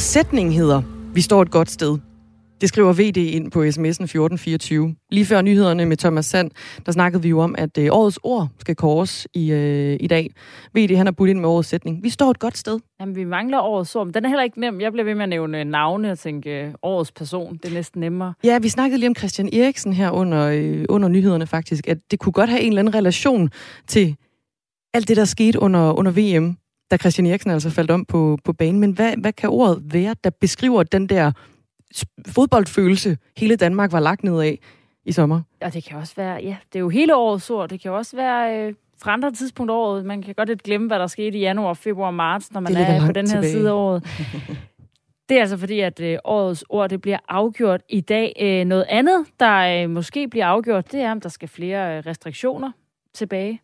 Årets sætning hedder, vi står et godt sted. Det skriver VD ind på sms'en 1424. Lige før nyhederne med Thomas Sand, der snakkede vi jo om, at øh, årets ord skal kores i, øh, i dag. VD han har budt ind med årets sætning. Vi står et godt sted. Jamen, vi mangler årets ord, men den er heller ikke nem. Jeg bliver ved med at nævne navne og tænke øh, årets person. Det er næsten nemmere. Ja, vi snakkede lige om Christian Eriksen her under, øh, under nyhederne faktisk, at det kunne godt have en eller anden relation til alt det, der skete under, under VM, da Christian Eriksen altså faldt om på, på banen. Men hvad, hvad kan ordet være, der beskriver den der fodboldfølelse, hele Danmark var lagt ned af i sommer? Ja, det kan også være, ja, det er jo hele årets ord. Det kan også være øh, fra andre tidspunkter året. Man kan godt lidt glemme, hvad der skete i januar, februar, marts, når man er på den her tilbage. side af året. Det er altså fordi, at øh, årets ord det bliver afgjort i dag. Øh, noget andet, der øh, måske bliver afgjort, det er, om der skal flere øh, restriktioner tilbage.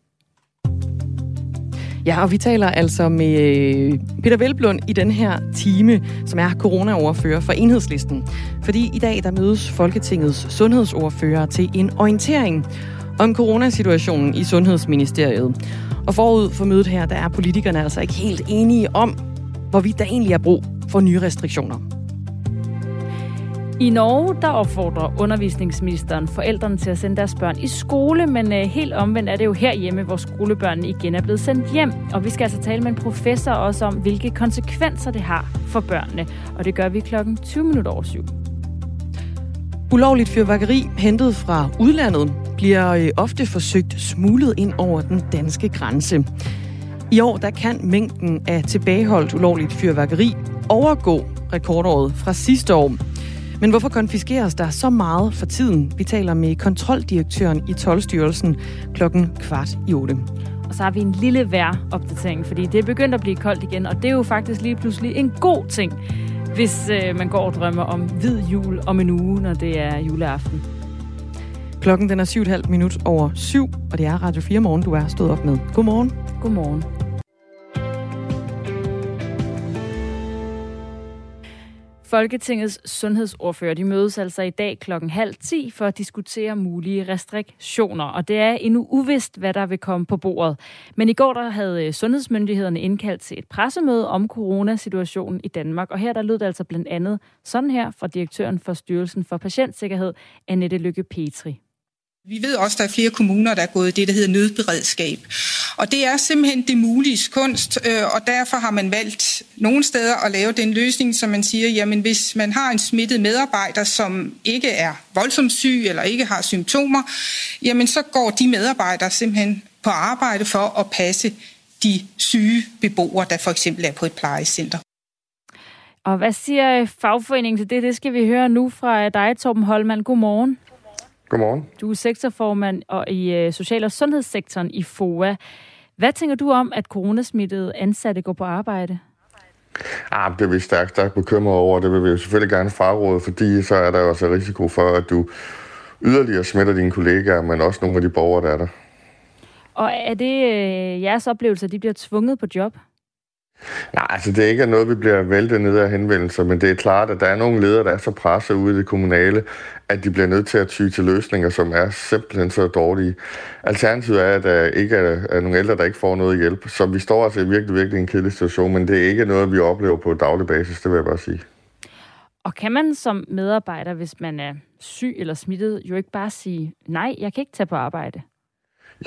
Ja, og vi taler altså med øh, Peter Velblund i den her time, som er coronaoverfører for Enhedslisten. Fordi i dag der mødes Folketingets sundhedsordfører til en orientering om coronasituationen i Sundhedsministeriet. Og forud for mødet her, der er politikerne altså ikke helt enige om, hvorvidt der egentlig er brug for nye restriktioner. I Norge der opfordrer undervisningsministeren forældrene til at sende deres børn i skole, men øh, helt omvendt er det jo herhjemme, hvor skolebørnene igen er blevet sendt hjem. Og vi skal altså tale med en professor også om, hvilke konsekvenser det har for børnene. Og det gør vi klokken 20 minutter over syv. Ulovligt fyrværkeri hentet fra udlandet bliver øh, ofte forsøgt smuglet ind over den danske grænse. I år der kan mængden af tilbageholdt ulovligt fyrværkeri overgå rekordåret fra sidste år. Men hvorfor konfiskeres der så meget for tiden? Vi taler med kontroldirektøren i Tolvstyrelsen klokken kvart i otte. Og så har vi en lille vejropdatering, fordi det er begyndt at blive koldt igen, og det er jo faktisk lige pludselig en god ting, hvis øh, man går og drømmer om hvid jul om en uge, når det er juleaften. Klokken den er 7,5 minut over syv, og det er Radio 4 morgen, du er stået op med. Godmorgen. Godmorgen. Folketingets sundhedsordfører de mødes altså i dag klokken halv 10 for at diskutere mulige restriktioner, og det er endnu uvist, hvad der vil komme på bordet. Men i går der havde øh, sundhedsmyndighederne indkaldt til et pressemøde om coronasituationen i Danmark, og her der lød det altså blandt andet sådan her fra direktøren for Styrelsen for Patientsikkerhed, Annette Lykke Petri. Vi ved også, at der er flere kommuner, der er gået det, der hedder nødberedskab. Og det er simpelthen det mulige kunst, øh, og derfor har man valgt nogle steder at lave den løsning, som man siger, jamen hvis man har en smittet medarbejder, som ikke er voldsomt syg eller ikke har symptomer, jamen så går de medarbejdere simpelthen på arbejde for at passe de syge beboere, der for eksempel er på et plejecenter. Og hvad siger fagforeningen til det? Det skal vi høre nu fra dig, Torben Holman. Godmorgen. Godmorgen. Du er sektorformand og i øh, social- og sundhedssektoren i FOA. Hvad tænker du om, at coronasmittede ansatte går på arbejde? Ah, det er vi stærkt, stærkt bekymret over. Det vil vi jo selvfølgelig gerne fraråde, fordi så er der jo også risiko for, at du yderligere smitter dine kollegaer, men også nogle af de borgere, der er der. Og er det øh, jeres oplevelse, at de bliver tvunget på job? Nej, altså det er ikke noget, vi bliver væltet ned af henvendelser, men det er klart, at der er nogle ledere, der er så presset ude i det kommunale, at de bliver nødt til at ty til løsninger, som er simpelthen så dårlige. Alternativet er, at der ikke er, er nogle ældre, der ikke får noget hjælp. Så vi står altså i virkelig, virkelig en kedelig situation, men det er ikke noget, vi oplever på daglig basis, det vil jeg bare sige. Og kan man som medarbejder, hvis man er syg eller smittet, jo ikke bare sige, nej, jeg kan ikke tage på arbejde?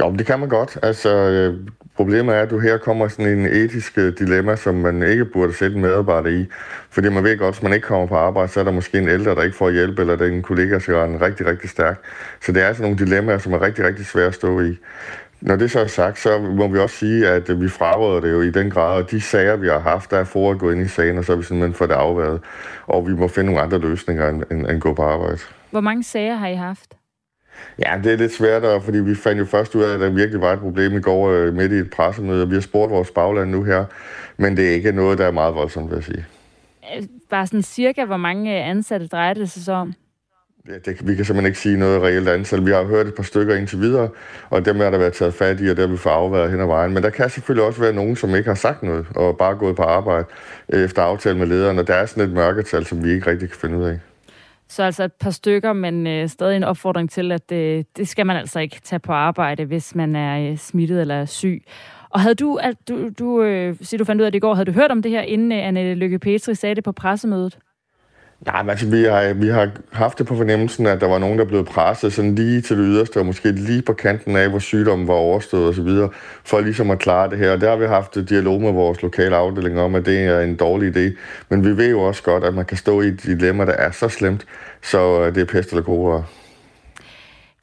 Jo, det kan man godt. Altså, øh, problemet er, at du her kommer sådan en etisk øh, dilemma, som man ikke burde sætte en medarbejder i. Fordi man ved godt, at hvis man ikke kommer på arbejde, så er der måske en ældre, der ikke får hjælp, eller den kollega, der er rigtig, rigtig stærk. Så det er sådan nogle dilemmaer, som er rigtig, rigtig svære at stå i. Når det så er sagt, så må vi også sige, at øh, vi fraråder det jo i den grad, og de sager, vi har haft, der er for at gå ind i sagen, og så er vi simpelthen for det afværet. Og vi må finde nogle andre løsninger end, end, end gå på arbejde. Hvor mange sager har I haft? Ja, det er lidt svært, der, fordi vi fandt jo først ud af, at der virkelig var et problem i går øh, midt i et pressemøde, og vi har spurgt vores bagland nu her, men det er ikke noget, der er meget voldsomt, vil jeg sige. Øh, bare sådan cirka, hvor mange ansatte drejer det sig så om? Ja, det, vi kan simpelthen ikke sige noget reelt antal. Vi har hørt et par stykker indtil videre, og dem er der været taget fat i, og der vil få afværet hen ad vejen. Men der kan selvfølgelig også være nogen, som ikke har sagt noget, og bare gået på arbejde øh, efter aftale med lederen, og der er sådan et mørketal, som vi ikke rigtig kan finde ud af. Så altså et par stykker, men øh, stadig en opfordring til, at øh, det skal man altså ikke tage på arbejde, hvis man er øh, smittet eller er syg. Og havde du, at du, du øh, siger du fandt ud af det i går, havde du hørt om det her, inden øh, Anne Lykke Petri sagde det på pressemødet? Nej, men altså, vi har, vi har haft det på fornemmelsen, at der var nogen, der blev presset sådan lige til det yderste, og måske lige på kanten af, hvor sygdommen var overstået osv., for ligesom at klare det her. Og der har vi haft dialog med vores lokale afdeling om, at det er en dårlig idé. Men vi ved jo også godt, at man kan stå i et dilemma, der er så slemt, så øh, det er pest eller kolera.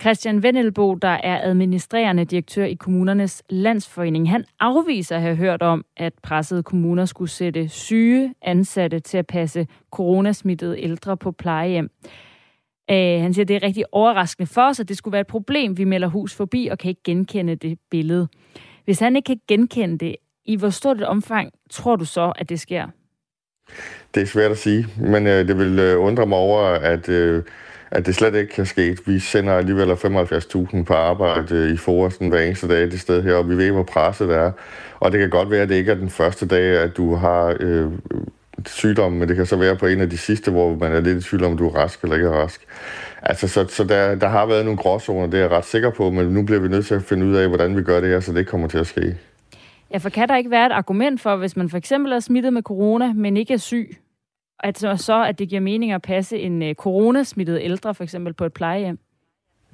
Christian Vennelbo, der er administrerende direktør i kommunernes landsforening, han afviser at have hørt om, at pressede kommuner skulle sætte syge ansatte til at passe coronasmittede ældre på plejehjem. Uh, han siger, at det er rigtig overraskende for os, at det skulle være et problem. Vi melder hus forbi og kan ikke genkende det billede. Hvis han ikke kan genkende det, i hvor stort et omfang tror du så, at det sker? Det er svært at sige, men uh, det vil uh, undre mig over, at uh, at det slet ikke kan ske. Vi sender alligevel 75.000 på arbejde øh, i Forresten hver eneste dag det sted her, og vi ved, hvor presset er. Og det kan godt være, at det ikke er den første dag, at du har øh, sygdom, men det kan så være på en af de sidste, hvor man er lidt i tvivl om, du er rask eller ikke er rask. Altså, så, så der, der har været nogle gråzoner, det er jeg ret sikker på, men nu bliver vi nødt til at finde ud af, hvordan vi gør det her, så det ikke kommer til at ske. Ja, for kan der ikke være et argument for, hvis man for eksempel er smittet med corona, men ikke er syg, Altså så, så at det giver mening at passe en uh, coronasmittet ældre, for eksempel på et plejehjem?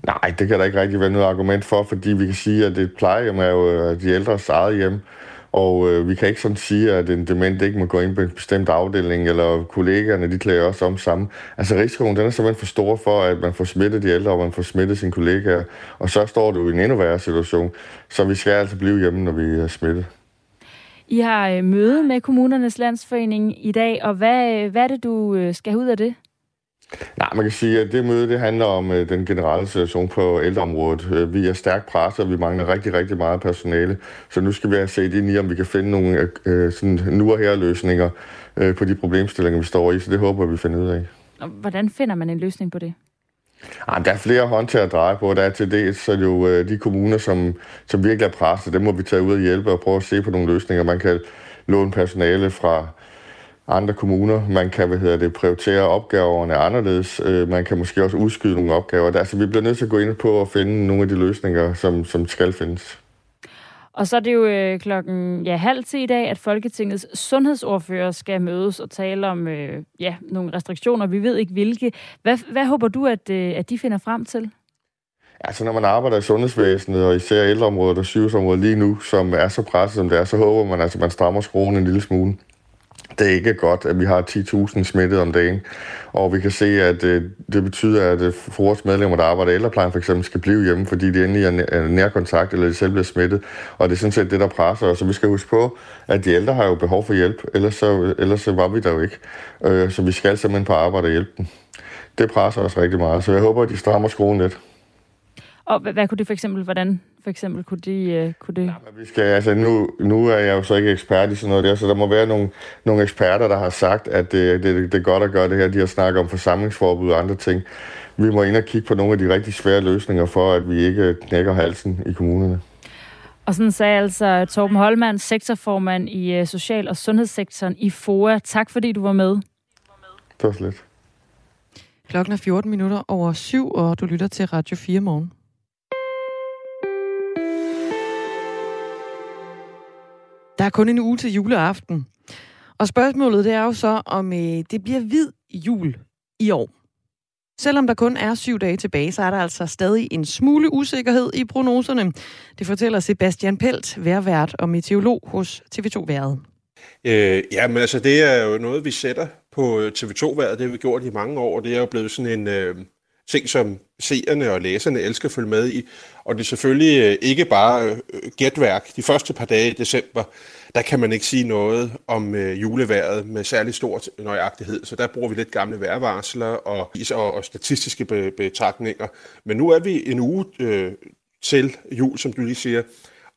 Nej, det kan der ikke rigtig være noget argument for, fordi vi kan sige, at et plejehjem er jo øh, de ældres eget hjem, og øh, vi kan ikke sådan sige, at en dement ikke må gå ind på en bestemt afdeling, eller kollegaerne, de klæder også om sammen. Altså risikoen, den er simpelthen for stor for, at man får smittet de ældre, og man får smittet sine kollegaer, og så står du i en endnu værre situation. Så vi skal altså blive hjemme, når vi er smittet. I har øh, møde med kommunernes landsforening i dag, og hvad, hvad er det, du øh, skal ud af det? Nej, man kan sige, at det møde det handler om øh, den generelle situation på ældreområdet. Vi er stærkt presset, og vi mangler rigtig, rigtig meget personale. Så nu skal vi have set ind i, om vi kan finde nogle sådan, nu og her løsninger på de problemstillinger, vi står i. Så det håber vi finder ud af. Hvordan finder man en løsning på det? Jamen, der er flere håndtag at dreje på. Der er til dels så er jo øh, de kommuner, som, som virkelig er presset. Dem må vi tage ud og hjælpe og prøve at se på nogle løsninger. Man kan låne personale fra andre kommuner. Man kan hvad hedder det, prioritere opgaverne anderledes. Øh, man kan måske også udskyde nogle opgaver. Altså, vi bliver nødt til at gå ind på og finde nogle af de løsninger, som, som skal findes. Og så er det jo øh, klokken ja, halv til i dag, at Folketingets sundhedsordfører skal mødes og tale om øh, ja, nogle restriktioner. Vi ved ikke hvilke. Hvad, hvad håber du, at, øh, at de finder frem til? Altså, når man arbejder i sundhedsvæsenet, og især ældreområdet og sygehusområdet lige nu, som er så presset, som det er, så håber man, altså, at man strammer skruen en lille smule det er ikke godt, at vi har 10.000 smittet om dagen. Og vi kan se, at øh, det betyder, at øh, vores medlemmer, der arbejder i ældreplejen for eksempel, skal blive hjemme, fordi de endelig er nærkontakt, eller de selv bliver smittet. Og det er sådan set det, der presser os. Så vi skal huske på, at de ældre har jo behov for hjælp, ellers så, ellers så var vi der jo ikke. Øh, så vi skal simpelthen på arbejde og hjælpe dem. Det presser os rigtig meget, så jeg håber, at de strammer skruen lidt. Og hvad, hvad kunne det for eksempel, hvordan for eksempel kunne, de, uh, kunne det... Ja, vi skal, altså nu, nu er jeg jo så ikke ekspert i sådan noget der, så der må være nogle, nogle eksperter, der har sagt, at det, det, det er godt at gøre det her. De har snakket om forsamlingsforbud og andre ting. Vi må ind og kigge på nogle af de rigtig svære løsninger for, at vi ikke knækker halsen i kommunerne. Og sådan sagde altså Torben Holmann, sektorformand i uh, social- og sundhedssektoren i FOA. Tak fordi du var med. Det var slet. Klokken er 14 minutter over syv, og du lytter til Radio 4 morgen. Der er kun en uge til juleaften. Og spørgsmålet det er jo så, om øh, det bliver hvid jul i år. Selvom der kun er syv dage tilbage, så er der altså stadig en smule usikkerhed i prognoserne. Det fortæller Sebastian Pelt, værvært og meteorolog hos TV2 Været. Øh, ja, men altså det er jo noget, vi sætter på øh, TV2 Været. Det har vi gjort i mange år, og det er jo blevet sådan en øh, ting, som seerne og læserne elsker at følge med i. Og det er selvfølgelig øh, ikke bare øh, gætværk. De første par dage i december, der kan man ikke sige noget om øh, juleværet med særlig stor nøjagtighed. Så der bruger vi lidt gamle vejrvarsler og, og, og statistiske be, betragtninger. Men nu er vi en uge øh, til jul, som du lige siger.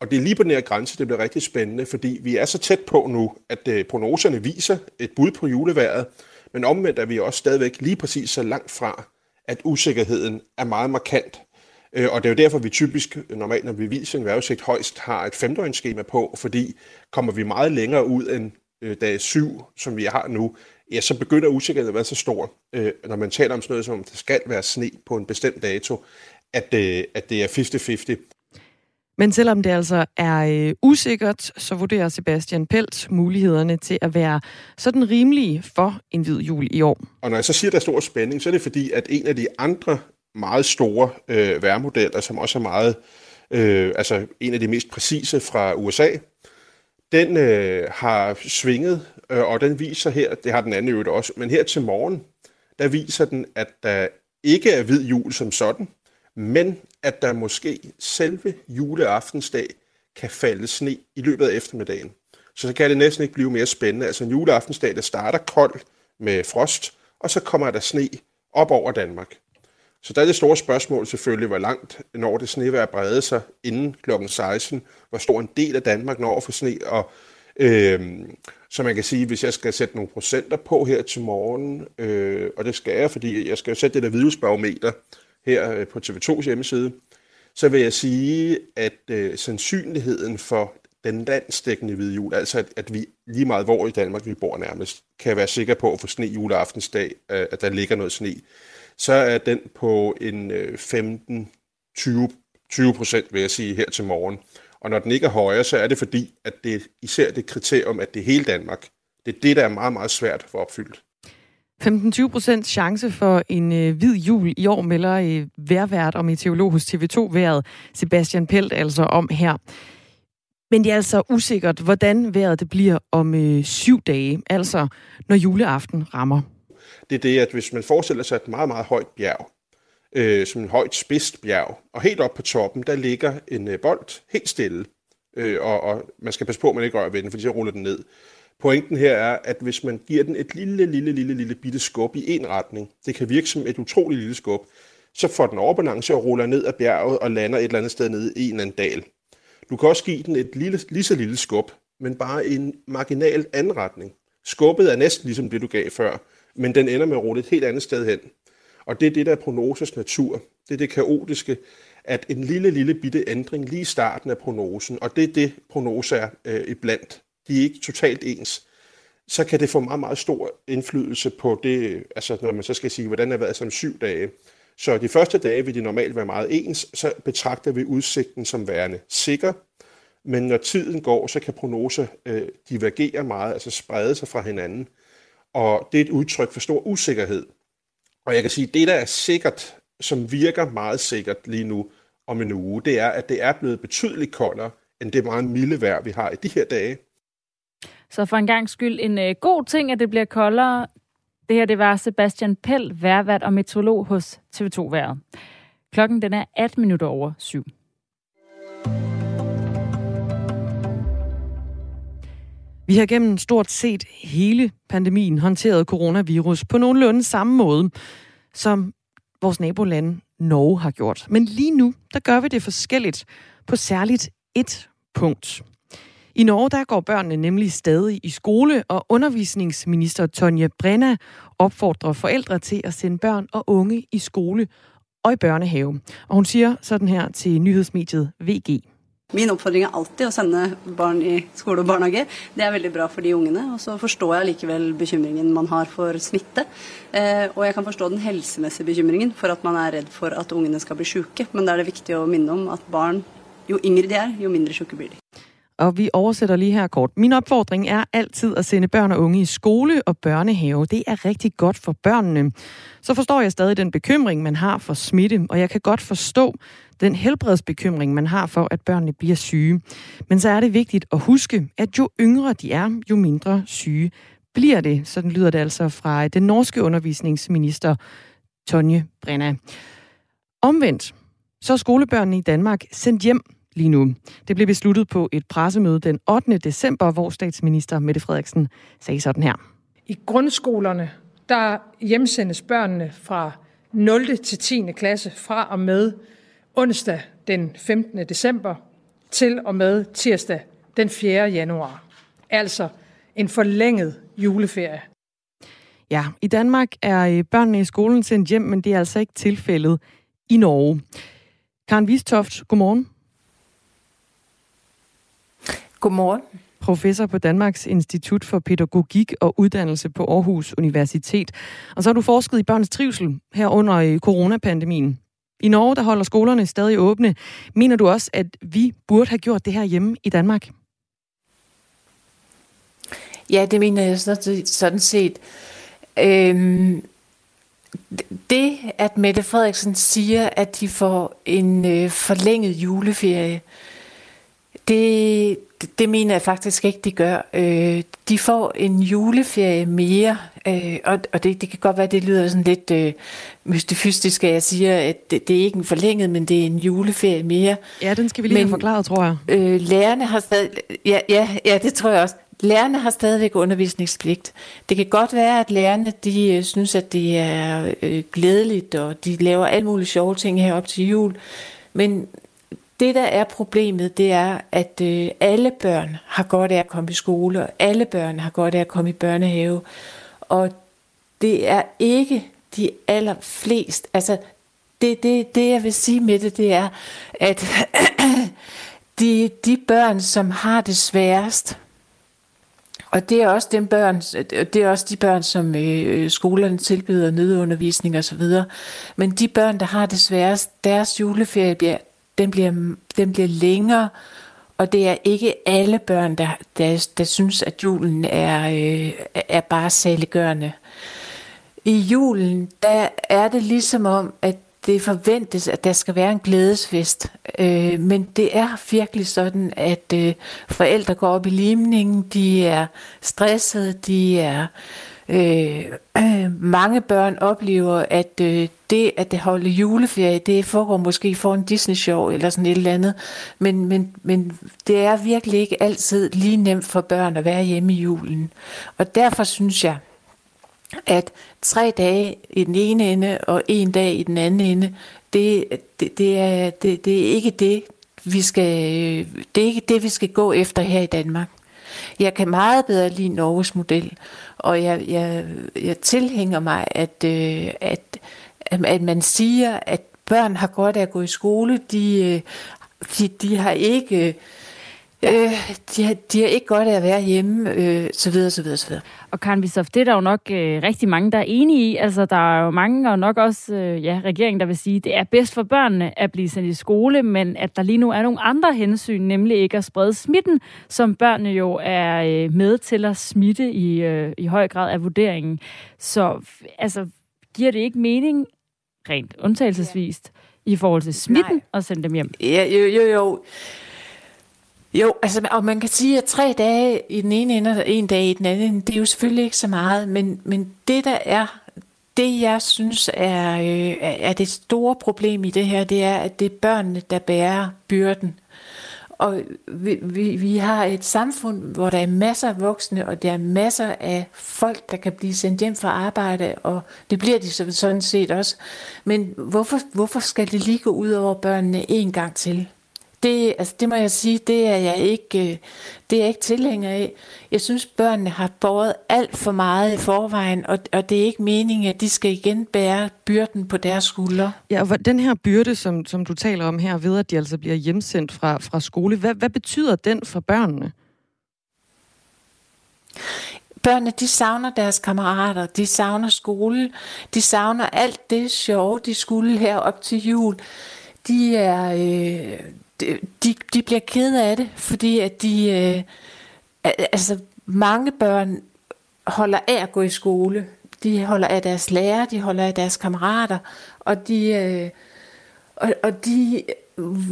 Og det er lige på den her grænse, det bliver rigtig spændende, fordi vi er så tæt på nu, at øh, prognoserne viser et bud på juleværet, men omvendt er vi også stadigvæk lige præcis så langt fra, at usikkerheden er meget markant. Øh, og det er jo derfor, vi typisk, normalt når vi viser en vejrudsigt, højst har et femdøgnsskema på, fordi kommer vi meget længere ud end øh, dag 7, som vi har nu, ja, så begynder usikkerheden at være så stor, øh, når man taler om sådan noget som, der skal være sne på en bestemt dato, at, at det er 50-50. Men selvom det altså er øh, usikkert, så vurderer Sebastian Pelt mulighederne til at være sådan rimelige for en hvid jul i år. Og når jeg så siger, at der er stor spænding, så er det fordi, at en af de andre meget store øh, værmodeller, som også er meget, øh, altså en af de mest præcise fra USA, den øh, har svinget, øh, og den viser her, det har den anden øvrigt også, men her til morgen, der viser den, at der ikke er hvid jul som sådan, men at der måske selve juleaftensdag kan falde sne i løbet af eftermiddagen. Så så kan det næsten ikke blive mere spændende. Altså en juleaftensdag, der starter kold med frost, og så kommer der sne op over Danmark. Så der er det store spørgsmål selvfølgelig, hvor langt når det snevejr brede sig inden kl. 16, hvor stor en del af Danmark når at få sne, og øh, så man kan sige, hvis jeg skal sætte nogle procenter på her til morgen, øh, og det skal jeg, fordi jeg skal sætte det der virusbarometer her øh, på TV2's hjemmeside, så vil jeg sige, at øh, sandsynligheden for den landstækkende hvide jul, altså at, at vi lige meget hvor i Danmark vi bor nærmest, kan være sikker på at få sne juleaftensdag, øh, at der ligger noget sne, så er den på en øh, 15-20 procent, vil jeg sige, her til morgen. Og når den ikke er højere, så er det fordi, at det især det kriterium, at det er hele Danmark. Det er det, der er meget, meget svært at få opfyldt. 15-20 procent chance for en øh, hvid jul i år, melder øh, værvært og meteorolog hos TV2-været Sebastian Pelt altså om her. Men det er altså usikkert, hvordan vejret det bliver om øh, syv dage, altså når juleaften rammer det er det, at hvis man forestiller sig et meget, meget højt bjerg, øh, som en højt spidst bjerg, og helt op på toppen, der ligger en øh, bold helt stille, øh, og, og man skal passe på, at man ikke rører ved den, for så ruller den ned. Pointen her er, at hvis man giver den et lille, lille, lille, lille bitte skub i en retning, det kan virke som et utroligt lille skub, så får den overbalance og ruller ned ad bjerget og lander et eller andet sted nede i en eller anden dal. Du kan også give den et lille, lige så lille skub, men bare i en marginal anden retning. Skubbet er næsten ligesom det, du gav før, men den ender med at rulle et helt andet sted hen. Og det er det, der er prognosers natur. Det er det kaotiske, at en lille, lille bitte ændring lige i starten af prognosen, og det er det, prognoser er øh, iblandt. De er ikke totalt ens. Så kan det få meget, meget stor indflydelse på det, altså når man så skal sige, hvordan det har været som syv dage. Så de første dage vil de normalt være meget ens, så betragter vi udsigten som værende sikker, men når tiden går, så kan prognoser øh, divergere meget, altså sprede sig fra hinanden og det er et udtryk for stor usikkerhed. Og jeg kan sige, at det, der er sikkert, som virker meget sikkert lige nu om en uge, det er, at det er blevet betydeligt koldere, end det meget milde vejr, vi har i de her dage. Så for en gang skyld en øh, god ting, at det bliver koldere. Det her, det var Sebastian Pell, værvært og meteorolog hos TV2 Været. Klokken den er 18 minutter over syv. Vi har gennem stort set hele pandemien håndteret coronavirus på nogenlunde samme måde, som vores nabolande Norge har gjort. Men lige nu, der gør vi det forskelligt på særligt et punkt. I Norge der går børnene nemlig stadig i skole, og undervisningsminister Tonje Brenna opfordrer forældre til at sende børn og unge i skole og i børnehave. Og hun siger sådan her til nyhedsmediet VG. Min oppfordring er alltid å sende barn i skole og barnehage. Det er veldig bra for de ungene. Og så forstår jeg likevel bekymringen man har for smitte. Eh, og jeg kan forstå den helsemessige bekymringen for at man er redd for at ungene skal bli syke. Men da er det viktig å minne om at barn, jo yngre de er, jo mindre syke blir de. Og vi oversætter lige her kort. Min opfordring er altid at sende børn og unge i skole og børnehave. Det er rigtig godt for børnene. Så forstår jeg stadig den bekymring, man har for smitte, og jeg kan godt forstå den helbredsbekymring, man har for, at børnene bliver syge. Men så er det vigtigt at huske, at jo yngre de er, jo mindre syge bliver det. Sådan lyder det altså fra den norske undervisningsminister Tonje Brenna. Omvendt, så er skolebørnene i Danmark sendt hjem lige nu. Det blev besluttet på et pressemøde den 8. december, hvor statsminister Mette Frederiksen sagde sådan her. I grundskolerne, der hjemsendes børnene fra 0. til 10. klasse fra og med onsdag den 15. december til og med tirsdag den 4. januar. Altså en forlænget juleferie. Ja, i Danmark er øh, børnene i skolen sendt hjem, men det er altså ikke tilfældet i Norge. Karen Vistoft, godmorgen. Godmorgen. Professor på Danmarks Institut for Pædagogik og Uddannelse på Aarhus Universitet. Og så har du forsket i børns trivsel her under coronapandemien. I Norge, der holder skolerne stadig åbne. Mener du også, at vi burde have gjort det her hjemme i Danmark? Ja, det mener jeg sådan set. Øhm, det, at Mette Frederiksen siger, at de får en øh, forlænget juleferie, det, det mener jeg faktisk ikke, de gør. Øh, de får en juleferie mere, øh, og, og det, det kan godt være, det lyder sådan lidt øh, mystifistisk, at jeg siger, at det, det er ikke en forlænget, men det er en juleferie mere. Ja, den skal vi lige men, have forklaret, tror jeg. Øh, lærerne har stadig... Ja, ja, ja, det tror jeg også. Lærerne har stadigvæk undervisningspligt. Det kan godt være, at lærerne de øh, synes, at det er øh, glædeligt, og de laver alle mulige sjove ting her op til jul. Men det, der er problemet, det er, at øh, alle børn har godt af at komme i skole, og alle børn har godt af at komme i børnehave. Og det er ikke de allerflest. Altså, det, det, det jeg vil sige med det, det er, at de, de børn, som har det sværest, og det er også dem børn, det er også de børn, som øh, skolerne tilbyder nødundervisning og så videre. Men de børn, der har det sværest, deres juleferie bliver, den bliver, den bliver længere, og det er ikke alle børn, der, der, der synes, at julen er, øh, er bare saliggørende. I julen, der er det ligesom om, at det forventes, at der skal være en glædesfest. Øh, men det er virkelig sådan, at øh, forældre går op i limningen, de er stressede, de er... Øh, øh, mange børn oplever, at øh, det at det holder juleferie, det foregår måske for en Disney-show eller sådan et eller andet. Men, men, men det er virkelig ikke altid lige nemt for børn at være hjemme i julen. Og derfor synes jeg, at tre dage i den ene ende og en dag i den anden ende, det, det, det, er, det, det er ikke det, vi skal, øh, det er ikke det, vi skal gå efter her i Danmark. Jeg kan meget bedre lide Norges model, og jeg, jeg, jeg tilhænger mig, at, øh, at, at man siger, at børn har godt af at gå i skole. De, øh, de, de har ikke Ja. Øh, de, har, de har ikke godt af at være hjemme, øh, så videre, så videre, så videre. Og Karen Vissoff, det er der jo nok øh, rigtig mange, der er enige i. Altså, der er jo mange, og nok også øh, ja, regeringen, der vil sige, det er bedst for børnene at blive sendt i skole, men at der lige nu er nogle andre hensyn, nemlig ikke at sprede smitten, som børnene jo er øh, med til at smitte i, øh, i høj grad af vurderingen. Så altså, giver det ikke mening, rent undtagelsesvist, ja. i forhold til smitten, Nej. at sende dem hjem? Ja, jo, jo, jo. Jo, altså, og man kan sige, at tre dage i den ene ende og en dag i den anden det er jo selvfølgelig ikke så meget, men, men det der er, det jeg synes er, øh, er det store problem i det her, det er, at det er børnene, der bærer byrden. Og vi, vi, vi har et samfund, hvor der er masser af voksne, og der er masser af folk, der kan blive sendt hjem fra arbejde, og det bliver de sådan set også. Men hvorfor, hvorfor skal det lige gå ud over børnene en gang til? Det, altså det må jeg sige, det er jeg ikke, øh, det er jeg ikke tilhænger af. Jeg synes, børnene har båret alt for meget i forvejen, og, og det er ikke meningen, at de skal igen bære byrden på deres skuldre. Ja, og den her byrde, som, som du taler om her, ved at de altså bliver hjemsendt fra, fra skole, hvad, hvad betyder den for børnene? Børnene, de savner deres kammerater, de savner skole, de savner alt det sjove, de skulle her op til jul. De er, øh, de, de bliver kede af det, fordi at de, øh, altså mange børn holder af at gå i skole. De holder af deres lærer, de holder af deres kammerater, og de, øh, og, og de,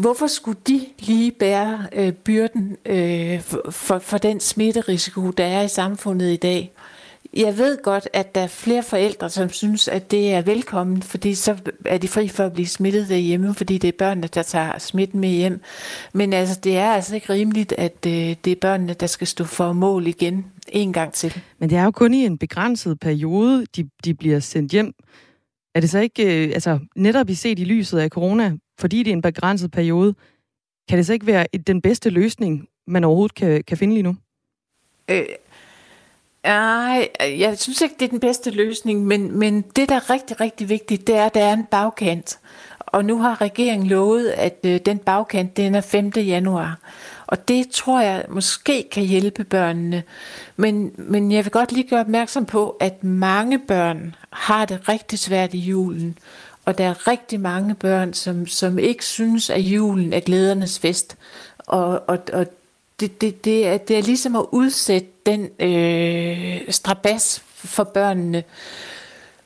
hvorfor skulle de lige bære øh, byrden øh, for, for, for den smitterisiko, der er i samfundet i dag? Jeg ved godt, at der er flere forældre, som synes, at det er velkommen, fordi så er de fri for at blive smittet derhjemme, fordi det er børnene, der tager smitten med hjem. Men altså, det er altså ikke rimeligt, at øh, det er børnene, der skal stå for mål igen en gang til. Men det er jo kun i en begrænset periode, de, de bliver sendt hjem. Er det så ikke, øh, altså netop i set i lyset af corona, fordi det er en begrænset periode, kan det så ikke være den bedste løsning, man overhovedet kan, kan finde lige nu? Øh, Nej, jeg synes ikke, det er den bedste løsning, men, men det, der er rigtig, rigtig vigtigt, det er, at der er en bagkant. Og nu har regeringen lovet, at øh, den bagkant, den er 5. januar. Og det tror jeg måske kan hjælpe børnene. Men, men jeg vil godt lige gøre opmærksom på, at mange børn har det rigtig svært i julen. Og der er rigtig mange børn, som, som ikke synes, at julen er glædernes fest. Og, og, og det, det, det, er, det er ligesom at udsætte den øh, strabas for børnene.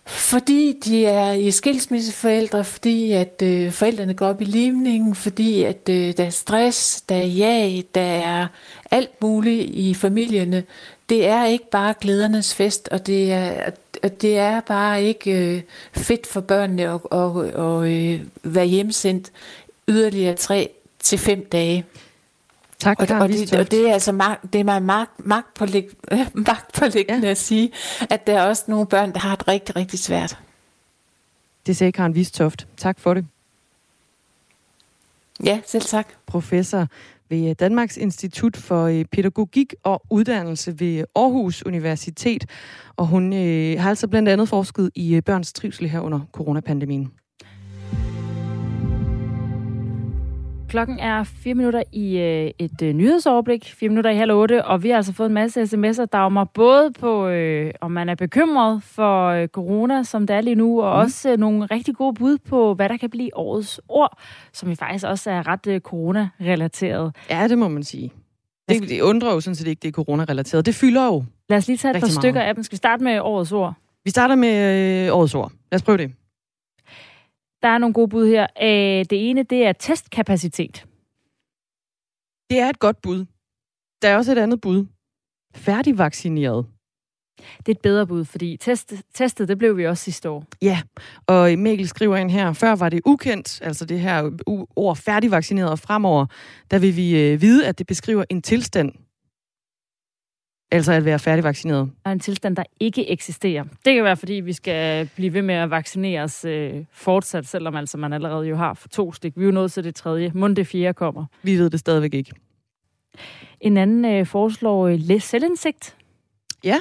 Fordi de er i skilsmisseforældre, fordi at øh, forældrene går op i limningen, fordi at øh, der er stress, der er jag, der er alt muligt i familierne. Det er ikke bare glædernes fest, og det er, og det er bare ikke øh, fedt for børnene at, at, at, at øh, være hjemsendt yderligere tre til fem dage. Tak, og, og, det, og det er altså magt, det er mig magt, magtpålæg, magtpålæggende ja. at sige, at der er også nogle børn, der har det rigtig, rigtig svært. Det sagde Karen Vistoft. Tak for det. Ja, selv tak. Professor ved Danmarks Institut for øh, Pædagogik og Uddannelse ved Aarhus Universitet. Og hun øh, har altså blandt andet forsket i øh, børns trivsel her under coronapandemien. Klokken er fire minutter i øh, et øh, nyhedsoverblik, fire minutter i halv otte, og vi har altså fået en masse sms'er, der både på, øh, om man er bekymret for øh, corona, som det er lige nu, og mm. også øh, nogle rigtig gode bud på, hvad der kan blive årets ord, som jo faktisk også er ret øh, corona-relateret. Ja, det må man sige. Det, det undrer jo sådan set ikke, det er corona-relateret. Det fylder jo Lad os lige tage et par stykker af dem. Skal vi starte med årets ord? Vi starter med øh, årets ord. Lad os prøve det. Der er nogle gode bud her. Øh, det ene, det er testkapacitet. Det er et godt bud. Der er også et andet bud. Færdigvaccineret. Det er et bedre bud, fordi test, testet, det blev vi også sidste år. Ja, og Mikkel skriver ind her, før var det ukendt, altså det her ord færdigvaccineret, og fremover, der vil vi øh, vide, at det beskriver en tilstand, Altså at være færdigvaccineret. Og en tilstand, der ikke eksisterer. Det kan være, fordi vi skal blive ved med at vaccinere os øh, fortsat, selvom altså man allerede jo har for to stik. Vi er jo nået til det tredje. Mund det fjerde kommer. Vi ved det stadigvæk ikke. En anden øh, foreslår øh, selvindsigt. Ja.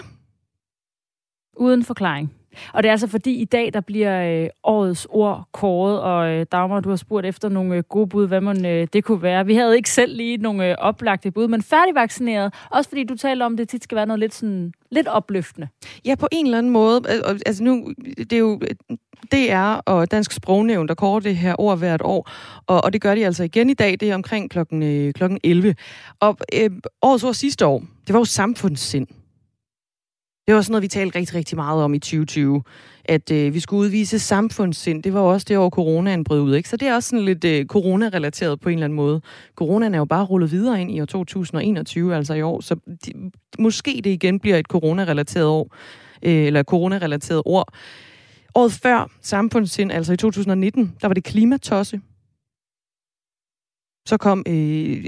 Uden forklaring. Og det er altså fordi i dag, der bliver øh, årets ord kåret, og øh, Dagmar, du har spurgt efter nogle øh, gode bud, hvad man, øh, det kunne være. Vi havde ikke selv lige nogle øh, oplagte bud, men færdigvaccineret, også fordi du taler om, at det tit skal være noget lidt, sådan, lidt opløftende. Ja, på en eller anden måde. Øh, altså nu, det er jo øh, DR og Dansk Sprognævn, der kårer det her ord hvert år, og, og det gør de altså igen i dag, det er omkring klokken, øh, klokken 11. Og øh, årets ord sidste år, det var jo samfundssind. Det var sådan noget, vi talte rigtig, rigtig meget om i 2020, at øh, vi skulle udvise samfundssind. Det var også det år, coronaen brød ud. Ikke? Så det er også sådan lidt øh, corona-relateret på en eller anden måde. Coronaen er jo bare rullet videre ind i år 2021, altså i år. Så de, måske det igen bliver et corona-relateret år, øh, eller corona-relateret ord. Året før samfundssind, altså i 2019, der var det klimatosse. Så kom øh,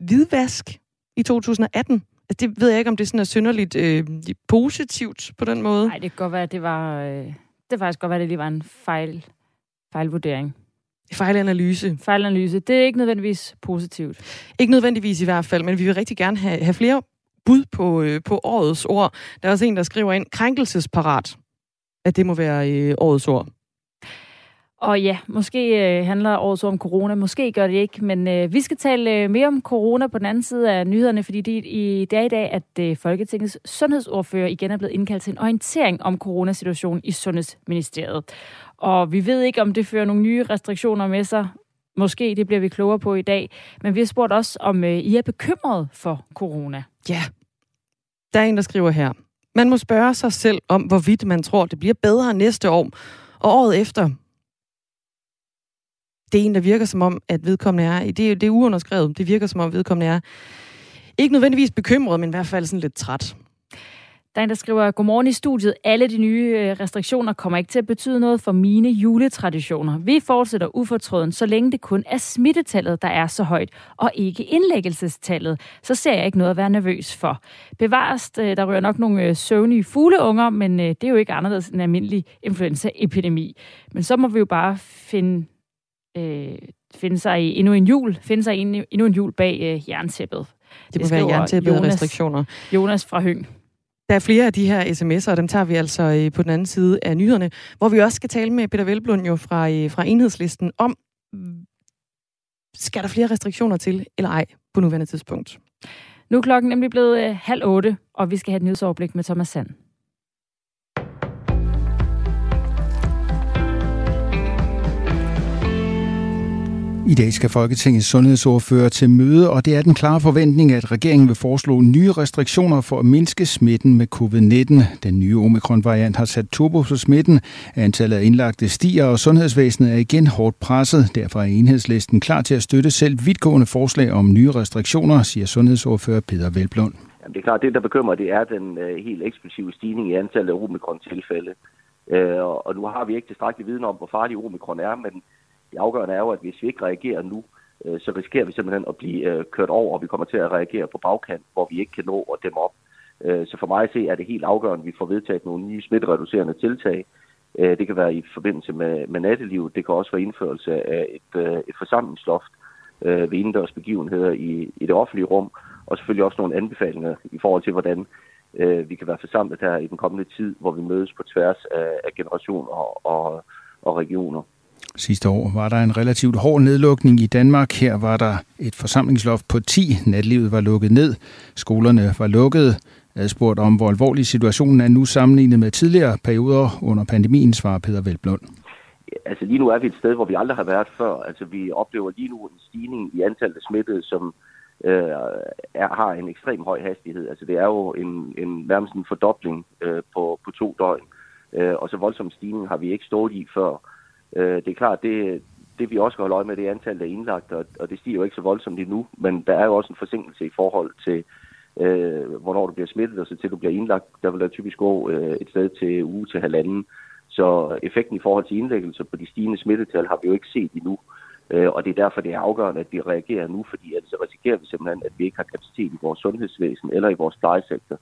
hvidvask i 2018. Det ved jeg ikke, om det sådan er synderligt øh, positivt på den måde. Nej, det kan godt være, at det var... Øh, det kan faktisk godt være, at det lige var en fejl, fejlvurdering. Fejlanalyse. Fejlanalyse. Det er ikke nødvendigvis positivt. Ikke nødvendigvis i hvert fald, men vi vil rigtig gerne have, have flere bud på, øh, på årets ord. Der er også en, der skriver ind, krænkelsesparat, at det må være øh, årets ord. Og ja, måske øh, handler året om corona, måske gør det ikke, men øh, vi skal tale øh, mere om corona på den anden side af nyhederne, fordi det i dag i dag, at øh, Folketingets sundhedsordfører igen er blevet indkaldt til en orientering om coronasituationen i Sundhedsministeriet. Og vi ved ikke, om det fører nogle nye restriktioner med sig. Måske, det bliver vi klogere på i dag. Men vi har spurgt også, om øh, I er bekymret for corona. Ja, der er en, der skriver her. Man må spørge sig selv om, hvorvidt man tror, det bliver bedre næste år. Og året efter, det er en, der virker som om, at vedkommende er, det det er uunderskrevet, det virker som om, vedkommende er ikke nødvendigvis bekymret, men i hvert fald sådan lidt træt. Der er en, der skriver, Godmorgen i studiet. Alle de nye øh, restriktioner kommer ikke til at betyde noget for mine juletraditioner. Vi fortsætter ufortrøden, så længe det kun er smittetallet, der er så højt, og ikke indlæggelsestallet. Så ser jeg ikke noget at være nervøs for. Bevares, øh, der rører nok nogle øh, søvnige fugleunger, men det er jo ikke anderledes end en almindelig influenzaepidemi. Men så må vi jo bare finde øh, finde sig i endnu en jul, finde sig i endnu en jul bag øh, jerntæppet. Det må være jerntæppet Jonas, restriktioner. Jonas fra Høng. Der er flere af de her sms'er, og dem tager vi altså øh, på den anden side af nyhederne, hvor vi også skal tale med Peter Velblund jo fra, øh, fra enhedslisten om, skal der flere restriktioner til, eller ej, på nuværende tidspunkt. Nu er klokken nemlig blevet øh, halv otte, og vi skal have et nyhedsoverblik med Thomas Sand. I dag skal Folketingets sundhedsordfører til møde, og det er den klare forventning, at regeringen vil foreslå nye restriktioner for at mindske smitten med covid-19. Den nye omikron-variant har sat turbo på smitten. Antallet af indlagte stiger, og sundhedsvæsenet er igen hårdt presset. Derfor er enhedslisten klar til at støtte selv vidtgående forslag om nye restriktioner, siger sundhedsordfører Peter Velblund. Jamen, det er klart, det der bekymrer, det er den øh, helt eksplosive stigning i antallet af omikron-tilfælde. Uh, og nu har vi ikke tilstrækkelig viden om, hvor farlig omikron er, men det afgørende er jo, at hvis vi ikke reagerer nu, øh, så risikerer vi simpelthen at blive øh, kørt over, og vi kommer til at reagere på bagkant, hvor vi ikke kan nå at dæmme op. Øh, så for mig at se er det helt afgørende, at vi får vedtaget nogle nye smittereducerende tiltag. Øh, det kan være i forbindelse med, med nattelivet, det kan også være indførelse af et, øh, et forsamlingsloft øh, ved indendørs begivenheder i, i det offentlige rum, og selvfølgelig også nogle anbefalinger i forhold til, hvordan vi kan være forsamlet her i den kommende tid, hvor vi mødes på tværs af, af generationer og, og, og regioner. Sidste år var der en relativt hård nedlukning i Danmark. Her var der et forsamlingsloft på 10. Natlivet var lukket ned. Skolerne var lukket. Adspurgt om, hvor alvorlig situationen er nu sammenlignet med tidligere perioder under pandemien, svarer Peter Velblund. Altså lige nu er vi et sted, hvor vi aldrig har været før. Altså vi oplever lige nu en stigning i antallet af smittede, som øh, er, har en ekstrem høj hastighed. Altså det er jo en, en nærmest en fordobling øh, på, på to døgn. Øh, og så voldsom stigning har vi ikke stået i før. Øh, det er klart, det, det vi også skal holde øje med, det er antallet af indlagt, og, og det stiger jo ikke så voldsomt endnu, men der er jo også en forsinkelse i forhold til, øh, hvornår du bliver smittet, og så til du bliver indlagt, der vil der typisk gå øh, et sted til uge til halvanden. Så effekten i forhold til indlæggelser på de stigende smittetal har vi jo ikke set endnu. Øh, og det er derfor, det er afgørende, at vi reagerer nu, fordi ellers risikerer vi simpelthen, at vi ikke har kapacitet i vores sundhedsvæsen eller i vores plejesektor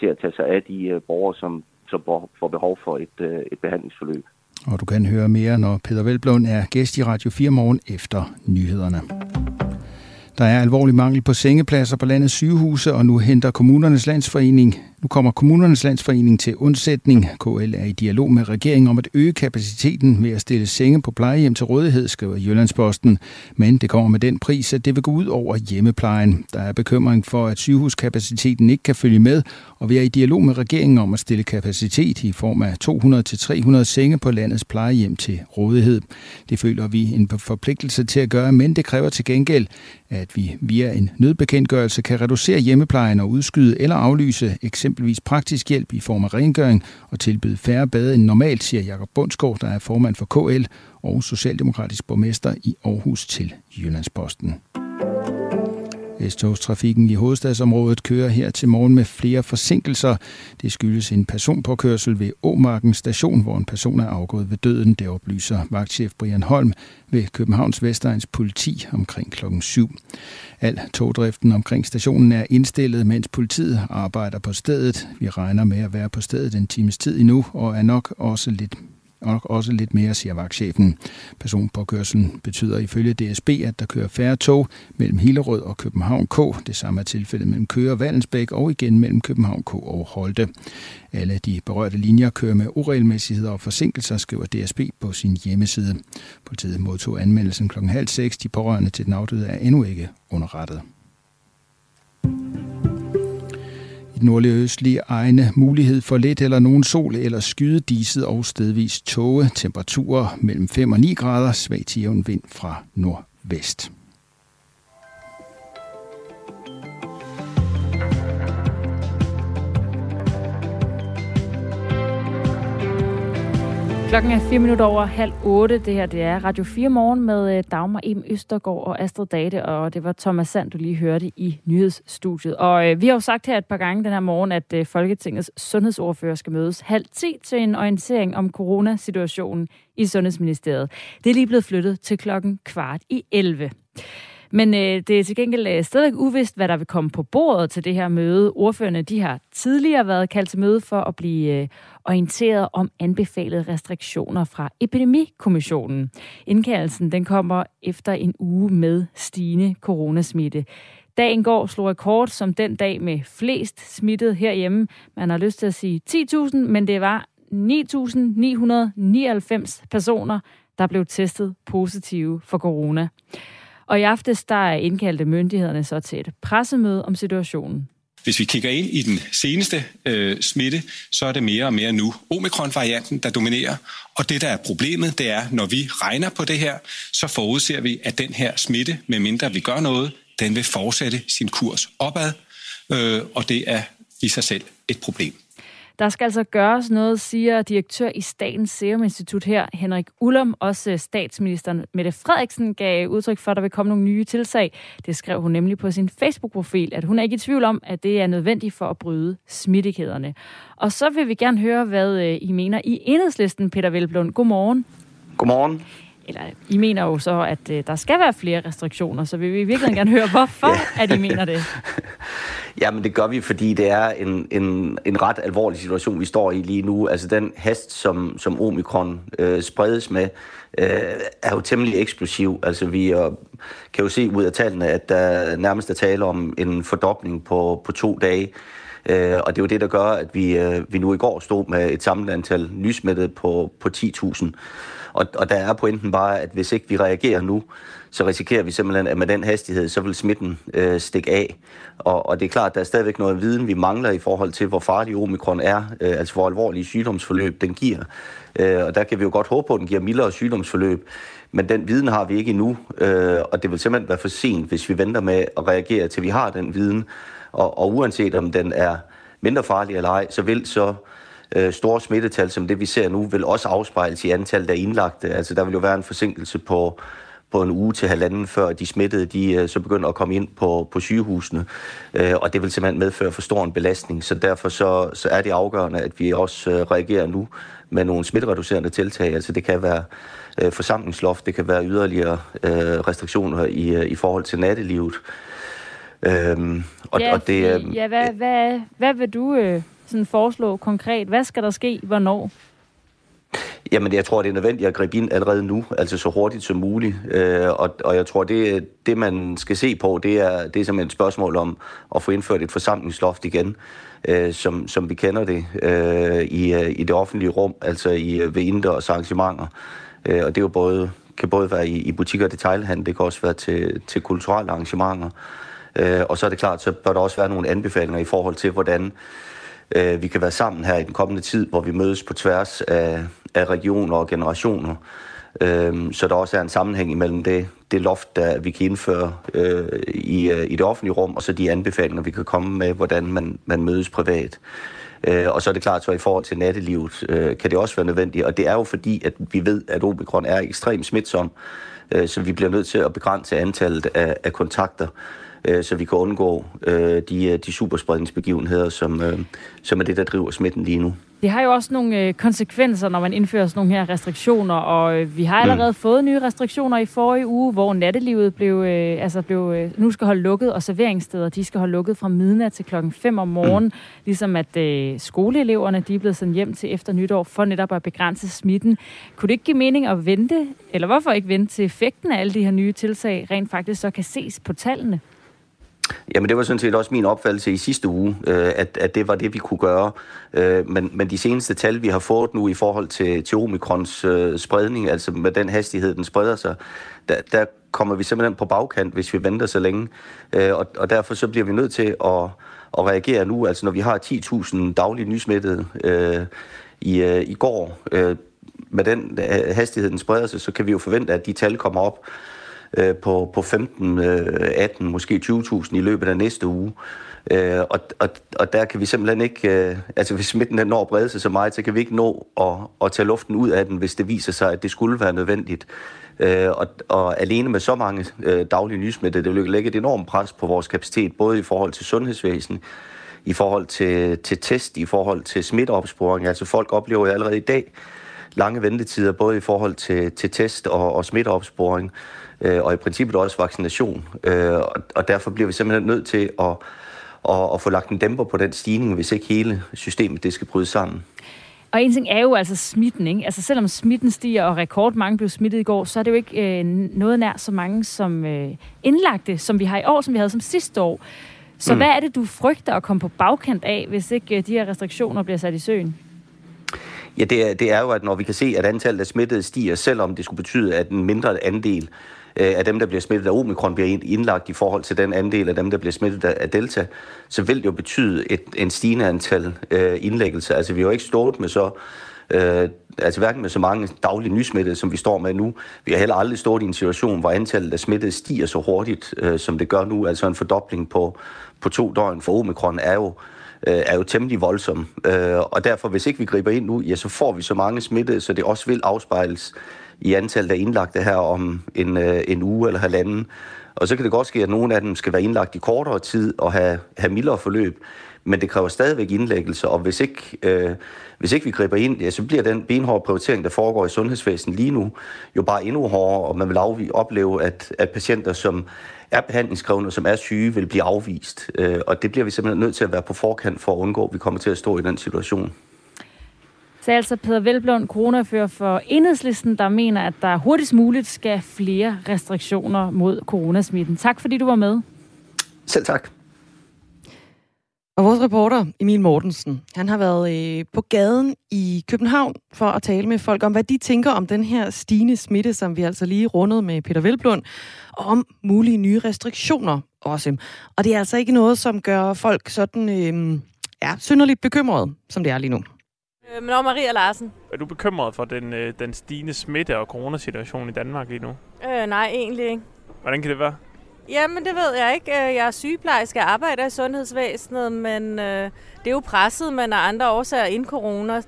til at tage sig af de øh, borgere, som, som får behov for et, øh, et behandlingsforløb. Og du kan høre mere, når Peter Velblom er gæst i Radio 4 morgen efter nyhederne. Der er alvorlig mangel på sengepladser på landets sygehuse, og nu henter kommunernes landsforening nu kommer Kommunernes Landsforening til undsætning. KL er i dialog med regeringen om at øge kapaciteten ved at stille senge på plejehjem til rådighed, skriver Jyllandsposten. Men det kommer med den pris, at det vil gå ud over hjemmeplejen. Der er bekymring for, at sygehuskapaciteten ikke kan følge med, og vi er i dialog med regeringen om at stille kapacitet i form af 200-300 senge på landets plejehjem til rådighed. Det føler vi en forpligtelse til at gøre, men det kræver til gengæld, at vi via en nødbekendtgørelse kan reducere hjemmeplejen og udskyde eller aflyse eksempelvis praktisk hjælp i form af rengøring og tilbyde færre bade end normalt, siger Jakob Bundsgaard, der er formand for KL og socialdemokratisk borgmester i Aarhus til Jyllandsposten. S-togstrafikken i hovedstadsområdet kører her til morgen med flere forsinkelser. Det skyldes en personpåkørsel ved Åmarken station, hvor en person er afgået ved døden. Det oplyser vagtchef Brian Holm ved Københavns Vestegns politi omkring klokken 7. Al togdriften omkring stationen er indstillet, mens politiet arbejder på stedet. Vi regner med at være på stedet en times tid endnu, og er nok også lidt og også lidt mere, siger vagtchefen. Personpåkørselen betyder ifølge DSB, at der kører færre tog mellem Hillerød og København K. Det samme er tilfældet mellem Køge og Vallensbæk og igen mellem København K og Holte. Alle de berørte linjer kører med uregelmæssigheder og forsinkelser, skriver DSB på sin hjemmeside. Politiet modtog anmeldelsen kl. halv seks. De pårørende til den afdøde er endnu ikke underrettet. I den nordlige østlige egne mulighed for lidt eller nogen sol eller skydediset og stedvis tåge. Temperaturer mellem 5 og 9 grader. Svag til jævn vind fra nordvest. Klokken er fire minutter over halv otte. Det her det er Radio 4 morgen med øh, Dagmar Em Østergaard og Astrid Date, og det var Thomas Sand, du lige hørte i nyhedsstudiet. Og øh, vi har jo sagt her et par gange den her morgen, at øh, Folketingets sundhedsordfører skal mødes halv ti til en orientering om coronasituationen i Sundhedsministeriet. Det er lige blevet flyttet til klokken kvart i 11. Men øh, det er til gengæld øh, stadig uvist, hvad der vil komme på bordet til det her møde. Ordførende de har tidligere været kaldt til møde for at blive øh, orienteret om anbefalede restriktioner fra Epidemikommissionen. Indkaldelsen den kommer efter en uge med stigende coronasmitte. Dagen går slog rekord som den dag med flest smittet herhjemme. Man har lyst til at sige 10.000, men det var 9.999 personer, der blev testet positive for corona. Og i aftes der indkaldte myndighederne så til et pressemøde om situationen. Hvis vi kigger ind i den seneste øh, smitte, så er det mere og mere nu omikron-varianten, der dominerer. Og det, der er problemet, det er, når vi regner på det her, så forudser vi, at den her smitte, medmindre vi gør noget, den vil fortsætte sin kurs opad, øh, og det er i sig selv et problem. Der skal altså gøres noget, siger direktør i Statens Serum Institut her, Henrik Ullum. Også statsministeren Mette Frederiksen gav udtryk for, at der vil komme nogle nye tiltag. Det skrev hun nemlig på sin Facebook-profil, at hun er ikke i tvivl om, at det er nødvendigt for at bryde smittekæderne. Og så vil vi gerne høre, hvad øh, I mener i enhedslisten, Peter Velblund. Godmorgen. Godmorgen. Eller I mener jo så, at øh, der skal være flere restriktioner, så vi vil virkelig gerne høre, hvorfor ja. at I mener det. Jamen det gør vi, fordi det er en, en, en ret alvorlig situation, vi står i lige nu. Altså den hast, som, som omikron øh, spredes med, øh, er jo temmelig eksplosiv. Altså vi øh, kan jo se ud af tallene, at der nærmest er tale om en fordobling på, på to dage. Øh, og det er jo det, der gør, at vi, øh, vi nu i går stod med et samlet antal nysmittede på, på 10.000. Og, og der er pointen bare, at hvis ikke vi reagerer nu, så risikerer vi simpelthen, at med den hastighed, så vil smitten øh, stikke af. Og, og det er klart, at der er stadigvæk noget viden, vi mangler i forhold til, hvor farlig omikron er, øh, altså hvor alvorlige sygdomsforløb den giver. Øh, og der kan vi jo godt håbe på, at den giver mildere sygdomsforløb. Men den viden har vi ikke endnu, øh, og det vil simpelthen være for sent, hvis vi venter med at reagere, til vi har den viden. Og, og uanset om den er mindre farlig eller ej, så vil så øh, store smittetal, som det vi ser nu, vil også afspejles i antallet af indlagte. Altså der vil jo være en forsinkelse på, på en uge til halvanden, før de smittede de, øh, så begynder at komme ind på, på sygehusene. Øh, og det vil simpelthen medføre for stor en belastning. Så derfor så, så er det afgørende, at vi også øh, reagerer nu med nogle smittereducerende tiltag. Altså det kan være forsamlingsloft, det kan være yderligere restriktioner i, i forhold til nattelivet. Øhm, og, ja, og det, øh, ja hvad, hvad, hvad vil du øh, sådan foreslå konkret? Hvad skal der ske? Hvornår? Jamen, jeg tror, det er nødvendigt at gribe ind allerede nu, altså så hurtigt som muligt. Øh, og, og jeg tror, det, det man skal se på, det er, det er simpelthen et spørgsmål om at få indført et forsamlingsloft igen, øh, som, som vi kender det øh, i, øh, i det offentlige rum, altså i, øh, ved indendørs arrangementer. Øh, og det er jo både, kan både være i, i butikker og detailhandel, det kan også være til, til kulturelle arrangementer. Øh, og så er det klart, så bør der også være nogle anbefalinger i forhold til, hvordan øh, vi kan være sammen her i den kommende tid, hvor vi mødes på tværs af, af regioner og generationer. Øh, så der også er en sammenhæng imellem det, det loft, der vi kan indføre øh, i, øh, i det offentlige rum, og så de anbefalinger, vi kan komme med, hvordan man, man mødes privat. Øh, og så er det klart, så i forhold til nattelivet øh, kan det også være nødvendigt. Og det er jo fordi, at vi ved, at omikron er ekstremt smitsom, øh, så vi bliver nødt til at begrænse antallet af, af kontakter øh, så vi kan undgå øh, de, øh, de superspredningsbegivenheder, som, øh, som er det, der driver smitten lige nu. Det har jo også nogle øh, konsekvenser, når man indfører sådan nogle her restriktioner, og øh, vi har allerede mm. fået nye restriktioner i forrige uge, hvor nattelivet blev, øh, altså blev, øh, nu skal holde lukket, og serveringssteder, de skal holde lukket fra midnat til klokken 5 om morgenen, mm. ligesom at øh, skoleeleverne, de er blevet sendt hjem til efter nytår, for netop at begrænse smitten. Kunne det ikke give mening at vente, eller hvorfor ikke vente til effekten af alle de her nye tiltag rent faktisk så kan ses på tallene? Jamen det var sådan set også min opfattelse i sidste uge, øh, at, at det var det, vi kunne gøre. Øh, men, men de seneste tal, vi har fået nu i forhold til, til omikrons øh, spredning, altså med den hastighed, den spreder sig, der, der kommer vi simpelthen på bagkant, hvis vi venter så længe. Øh, og, og derfor så bliver vi nødt til at, at reagere nu. Altså når vi har 10.000 daglige nysmittede øh, i, øh, i går, øh, med den øh, hastighed, den spreder sig, så kan vi jo forvente, at de tal kommer op øh, på, på 15, øh, 18, måske 20.000 i løbet af næste uge. Øh, og, og, og der kan vi simpelthen ikke, øh, altså hvis smitten den når at brede sig så meget, så kan vi ikke nå at, at tage luften ud af den, hvis det viser sig, at det skulle være nødvendigt. Øh, og, og alene med så mange øh, daglige nysmitte, det vil lægge et enormt pres på vores kapacitet, både i forhold til sundhedsvæsen, i forhold til, til test, i forhold til smitteopsporing. Altså folk oplever jo allerede i dag lange ventetider, både i forhold til, til test og, og smitteopsporing øh, og i princippet også vaccination. Øh, og, derfor bliver vi simpelthen nødt til at, at, at få lagt en dæmper på den stigning, hvis ikke hele systemet det skal bryde sammen. Og en ting er jo altså smitten, ikke? Altså selvom smitten stiger, og rekordmange blev smittet i går, så er det jo ikke øh, noget nær så mange som øh, indlagte, som vi har i år, som vi havde som sidste år. Så mm. hvad er det, du frygter at komme på bagkant af, hvis ikke øh, de her restriktioner bliver sat i søen? Ja, det er, det er jo, at når vi kan se, at antallet af smittede stiger, selvom det skulle betyde, at en mindre andel Øh, af dem, der bliver smittet af omikron, bliver indlagt i forhold til den andel af dem, der bliver smittet af delta, så vil det jo betyde et, en stigende antal øh, indlæggelser. Altså vi har jo ikke stået med så øh, altså hverken med så mange daglige nysmittede, som vi står med nu. Vi har heller aldrig stået i en situation, hvor antallet af smittede stiger så hurtigt, øh, som det gør nu. Altså en fordobling på, på to døgn for omikron er jo, øh, er jo temmelig voldsom. Øh, og derfor, hvis ikke vi griber ind nu, ja, så får vi så mange smittede, så det også vil afspejles i antallet af indlagte her om en, øh, en uge eller halvanden. Og så kan det godt ske, at nogle af dem skal være indlagt i kortere tid og have, have mildere forløb men det kræver stadigvæk indlæggelse, og hvis ikke, øh, hvis ikke vi griber ind, ja, så bliver den benhårde prioritering, der foregår i sundhedsvæsenet lige nu, jo bare endnu hårdere, og man vil afvige, opleve, at, at patienter, som er behandlingskrævende, som er syge, vil blive afvist. Øh, og det bliver vi simpelthen nødt til at være på forkant for at undgå, at vi kommer til at stå i den situation. Så altså Peter Velblom, coronafører for Enhedslisten, der mener, at der hurtigst muligt skal flere restriktioner mod coronasmitten. Tak fordi du var med. Selv tak. Og vores reporter, Emil Mortensen, han har været øh, på gaden i København for at tale med folk om, hvad de tænker om den her stigende smitte, som vi altså lige rundede med Peter Velblund, og om mulige nye restriktioner også. Og det er altså ikke noget, som gør folk sådan, øh, ja, synderligt bekymrede, som det er lige nu. Øh, men Maria Larsen. Er du bekymret for den, øh, den stigende smitte og coronasituation i Danmark lige nu? Øh, nej, egentlig ikke. Hvordan kan det være? Jamen, det ved jeg ikke. Øh, jeg er sygeplejerske og arbejder i sundhedsvæsenet, men øh, det er jo presset, men af andre årsager inden corona.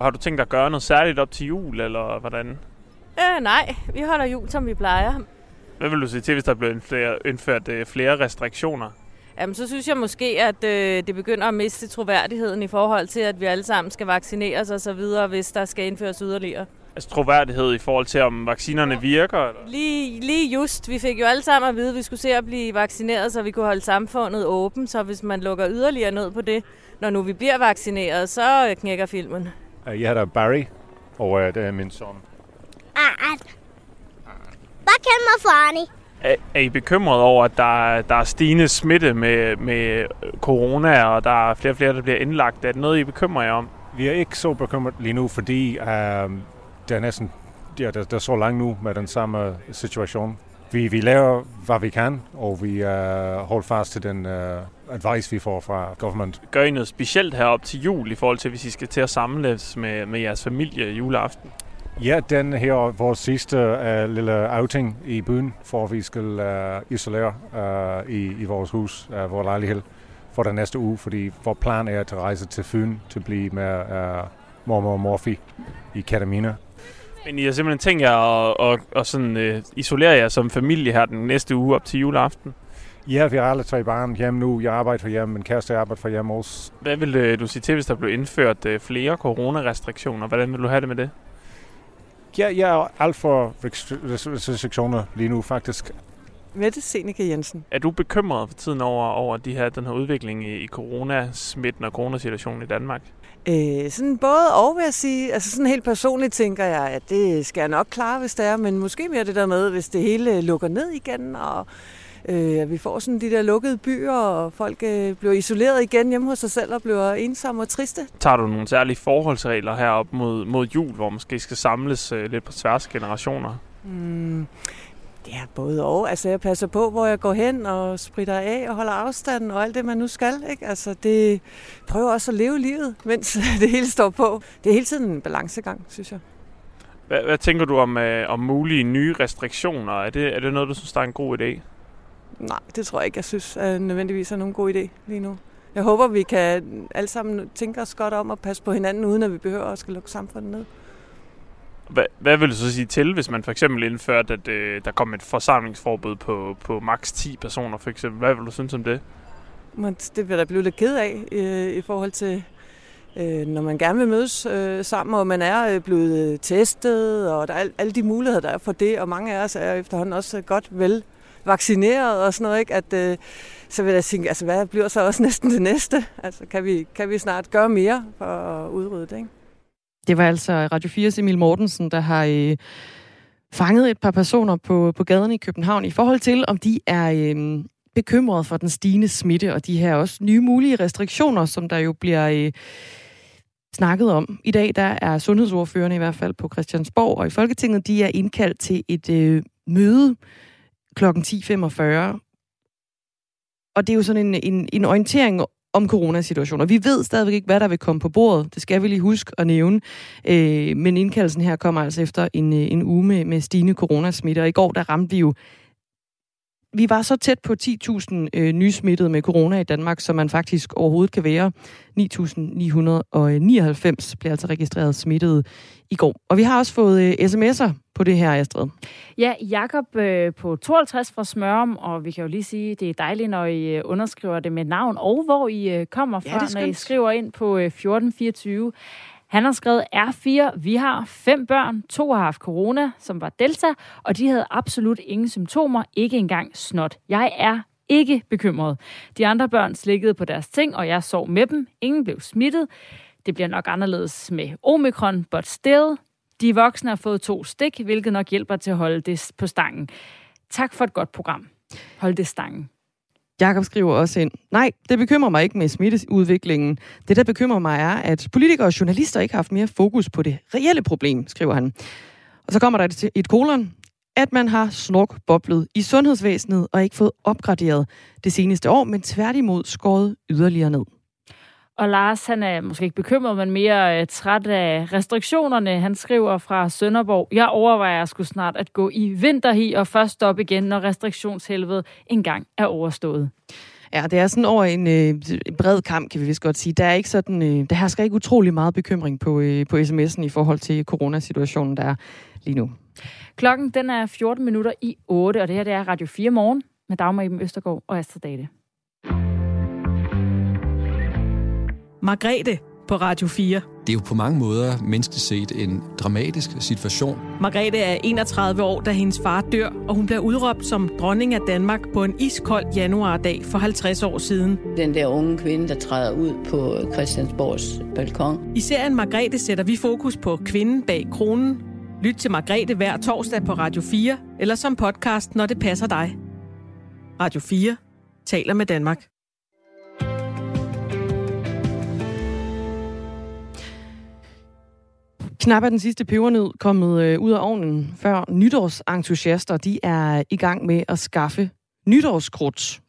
Har du tænkt dig at gøre noget særligt op til jul, eller hvordan? Øh, nej, vi holder jul, som vi plejer. Hvad vil du sige til, hvis der bliver indført, flere restriktioner? Jamen, så synes jeg måske, at øh, det begynder at miste troværdigheden i forhold til, at vi alle sammen skal vaccineres og så videre, hvis der skal indføres yderligere altså, troværdighed i forhold til, om vaccinerne virker? Eller? Lige, lige just. Vi fik jo alle sammen at vide, at vi skulle se at blive vaccineret, så vi kunne holde samfundet åbent. Så hvis man lukker yderligere ned på det, når nu vi bliver vaccineret, så knækker filmen. Jeg hedder Barry, og øh, det er min søn. Hvad kan man få, Arnie? Er, er I bekymret over, at der, der er stigende smitte med, med corona, og der er flere og flere, der bliver indlagt? Er det noget, I bekymrer jer om? Vi er ikke så bekymret lige nu, fordi øh, det er næsten ja, det, det er så langt nu med den samme situation. Vi, vi laver, hvad vi kan, og vi uh, holder fast til den uh, advice, vi får fra government. Gør I noget specielt herop til jul, i forhold til, hvis I skal til at samles med, med jeres familie juleaften? Ja, den her er vores sidste uh, lille outing i byen, for vi skal uh, isolere uh, i, i vores hus, uh, vores lejlighed, for den næste uge, fordi vores plan er at rejse til Fyn til at blive med uh, mormor og morfi i Katamina. Men I har simpelthen tænkt jer at, at, at sådan, uh, isolere jer som familie her den næste uge op til juleaften? Ja, vi har alle tre barn hjemme nu. Jeg arbejder for hjemme, min kæreste arbejder for hjemme også. Hvad vil du sige til, hvis der blev indført flere coronarestriktioner? Hvordan vil du have det med det? Ja, jeg er alt for restriktioner lige nu, faktisk. Mette Seneca Jensen. Er du bekymret for tiden over, over de her, den her udvikling i, i coronasmitten og coronasituationen i Danmark? Øh, sådan både og, vil jeg sige. Altså sådan helt personligt tænker jeg, at det skal jeg nok klare, hvis det er. Men måske mere det der med, hvis det hele lukker ned igen, og øh, vi får sådan de der lukkede byer, og folk øh, bliver isoleret igen hjemme hos sig selv og bliver ensomme og triste. Tager du nogle særlige forholdsregler herop mod, mod jul, hvor man måske skal samles øh, lidt på tværs generationer? Mm. Det er både og. Altså, jeg passer på, hvor jeg går hen og spritter af og holder afstanden og alt det, man nu skal. Ikke? Altså, det prøver også at leve livet, mens det hele står på. Det er hele tiden en balancegang, synes jeg. Hvad, hvad tænker du om, øh, om mulige nye restriktioner? Er det, er det noget, du synes, der er en god idé? Nej, det tror jeg ikke, jeg synes er nødvendigvis er nogen god idé lige nu. Jeg håber, vi kan alle sammen tænke os godt om at passe på hinanden, uden at vi behøver at skal lukke samfundet ned. Hvad, hvad vil du så sige til, hvis man for eksempel indførte, at øh, der kom et forsamlingsforbud på, på maks 10 personer for eksempel? Hvad vil du synes om det? Men det vil jeg da blive lidt ked af øh, i forhold til, øh, når man gerne vil mødes øh, sammen, og man er øh, blevet testet, og der er alle de muligheder, der er for det, og mange af os er efterhånden også godt vel vaccineret og sådan noget, ikke? At, øh, så vil jeg tænke, altså hvad bliver så også næsten det næste? Altså kan vi, kan vi snart gøre mere for at udrydde det, ikke? Det var altså Radio 4's Emil Mortensen, der har øh, fanget et par personer på, på gaden i København i forhold til, om de er øh, bekymrede for den stigende smitte og de her også nye mulige restriktioner, som der jo bliver øh, snakket om. I dag der er sundhedsordførende i hvert fald på Christiansborg og i Folketinget, de er indkaldt til et øh, møde kl. 10.45. Og det er jo sådan en, en, en orientering om coronasituationen. Og vi ved stadigvæk ikke, hvad der vil komme på bordet. Det skal vi lige huske at nævne. Øh, men indkaldelsen her kommer altså efter en, øh, en uge med, med stigende coronasmitte. Og i går, der ramte vi jo vi var så tæt på 10.000 øh, nysmittede med corona i Danmark, som man faktisk overhovedet kan være. 9.999 blev altså registreret smittet i går. Og vi har også fået øh, sms'er på det her, Astrid. Ja, Jakob øh, på 52 fra Smørum, og vi kan jo lige sige, det er dejligt, når I øh, underskriver det med navn, og hvor I øh, kommer fra, ja, når I skriver ind på øh, 1424. Han har skrevet R4. Vi har fem børn. To har haft corona, som var delta, og de havde absolut ingen symptomer. Ikke engang snot. Jeg er ikke bekymret. De andre børn slikkede på deres ting, og jeg sov med dem. Ingen blev smittet. Det bliver nok anderledes med omikron, but still. De voksne har fået to stik, hvilket nok hjælper til at holde det på stangen. Tak for et godt program. Hold det stangen. Jakob skriver også ind, nej, det bekymrer mig ikke med smitteudviklingen. Det, der bekymrer mig, er, at politikere og journalister ikke har haft mere fokus på det reelle problem, skriver han. Og så kommer der et, et kolon, at man har snorkboblet i sundhedsvæsenet og ikke fået opgraderet det seneste år, men tværtimod skåret yderligere ned. Og Lars, han er måske ikke bekymret, men mere øh, træt af restriktionerne. Han skriver fra Sønderborg, jeg overvejer at skulle snart at gå i vinterhi og først stoppe igen, når restriktionshelvede engang er overstået. Ja, det er sådan over en øh, bred kamp, kan vi vist godt sige. Der er ikke sådan, øh, der hersker ikke utrolig meget bekymring på, øh, på sms'en i forhold til coronasituationen, der er lige nu. Klokken den er 14 minutter i 8, og det her det er Radio 4 morgen med Dagmar Iben Østergaard og Astrid Date. Margrethe på Radio 4. Det er jo på mange måder menneskeligt set en dramatisk situation. Margrethe er 31 år, da hendes far dør, og hun bliver udråbt som dronning af Danmark på en iskold januardag for 50 år siden. Den der unge kvinde, der træder ud på Christiansborgs balkon. I serien Margrethe sætter vi fokus på kvinden bag kronen. Lyt til Margrethe hver torsdag på Radio 4, eller som podcast, når det passer dig. Radio 4 taler med Danmark. Knap er den sidste pebernød kommet øh, ud af ovnen, før nytårsentusiaster de er i gang med at skaffe nytårskrudt.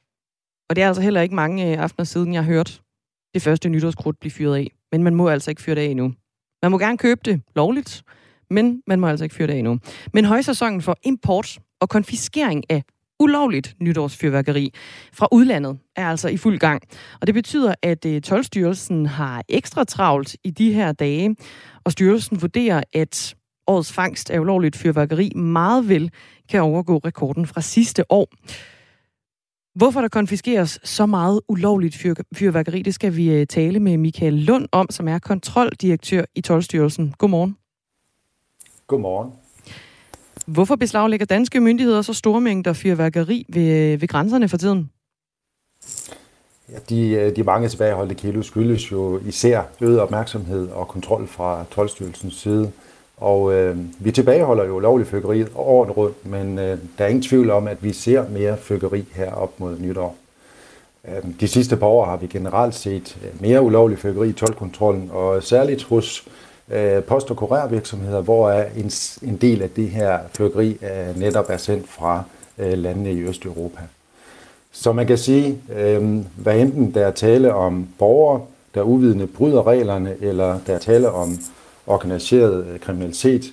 Og det er altså heller ikke mange øh, aftener siden, jeg har hørt det første nytårskrudt blive fyret af. Men man må altså ikke fyre det af endnu. Man må gerne købe det lovligt, men man må altså ikke fyre det af endnu. Men højsæsonen for import og konfiskering af ulovligt nytårsfyrværkeri fra udlandet er altså i fuld gang. Og det betyder, at øh, Tolstyrelsen har ekstra travlt i de her dage, og styrelsen vurderer, at årets fangst af ulovligt fyrværkeri meget vel kan overgå rekorden fra sidste år. Hvorfor der konfiskeres så meget ulovligt fyr- fyrværkeri, det skal vi øh, tale med Michael Lund om, som er kontroldirektør i Tolstyrelsen. Godmorgen. Godmorgen. Hvorfor beslaglægger danske myndigheder så store mængder fyrværkeri ved, øh, ved grænserne for tiden? Ja, de, øh, de mange tilbageholdte kilo skyldes jo især øget opmærksomhed og kontrol fra 12 side. Og øh, vi tilbageholder jo lovlig fyrkeri året rundt, men øh, der er ingen tvivl om, at vi ser mere fyrkeri her op mod nytår. Øh, de sidste par år har vi generelt set øh, mere ulovlig fyrkeri i tolvkontrollen, og særligt hos øh, Øh, post- og kurervirksomheder, hvor en, en del af det her fyrkeri øh, netop er sendt fra øh, landene i Østeuropa. Så man kan sige, øh, hvad enten der er tale om borgere, der uvidende bryder reglerne, eller der er tale om organiseret øh, kriminalitet,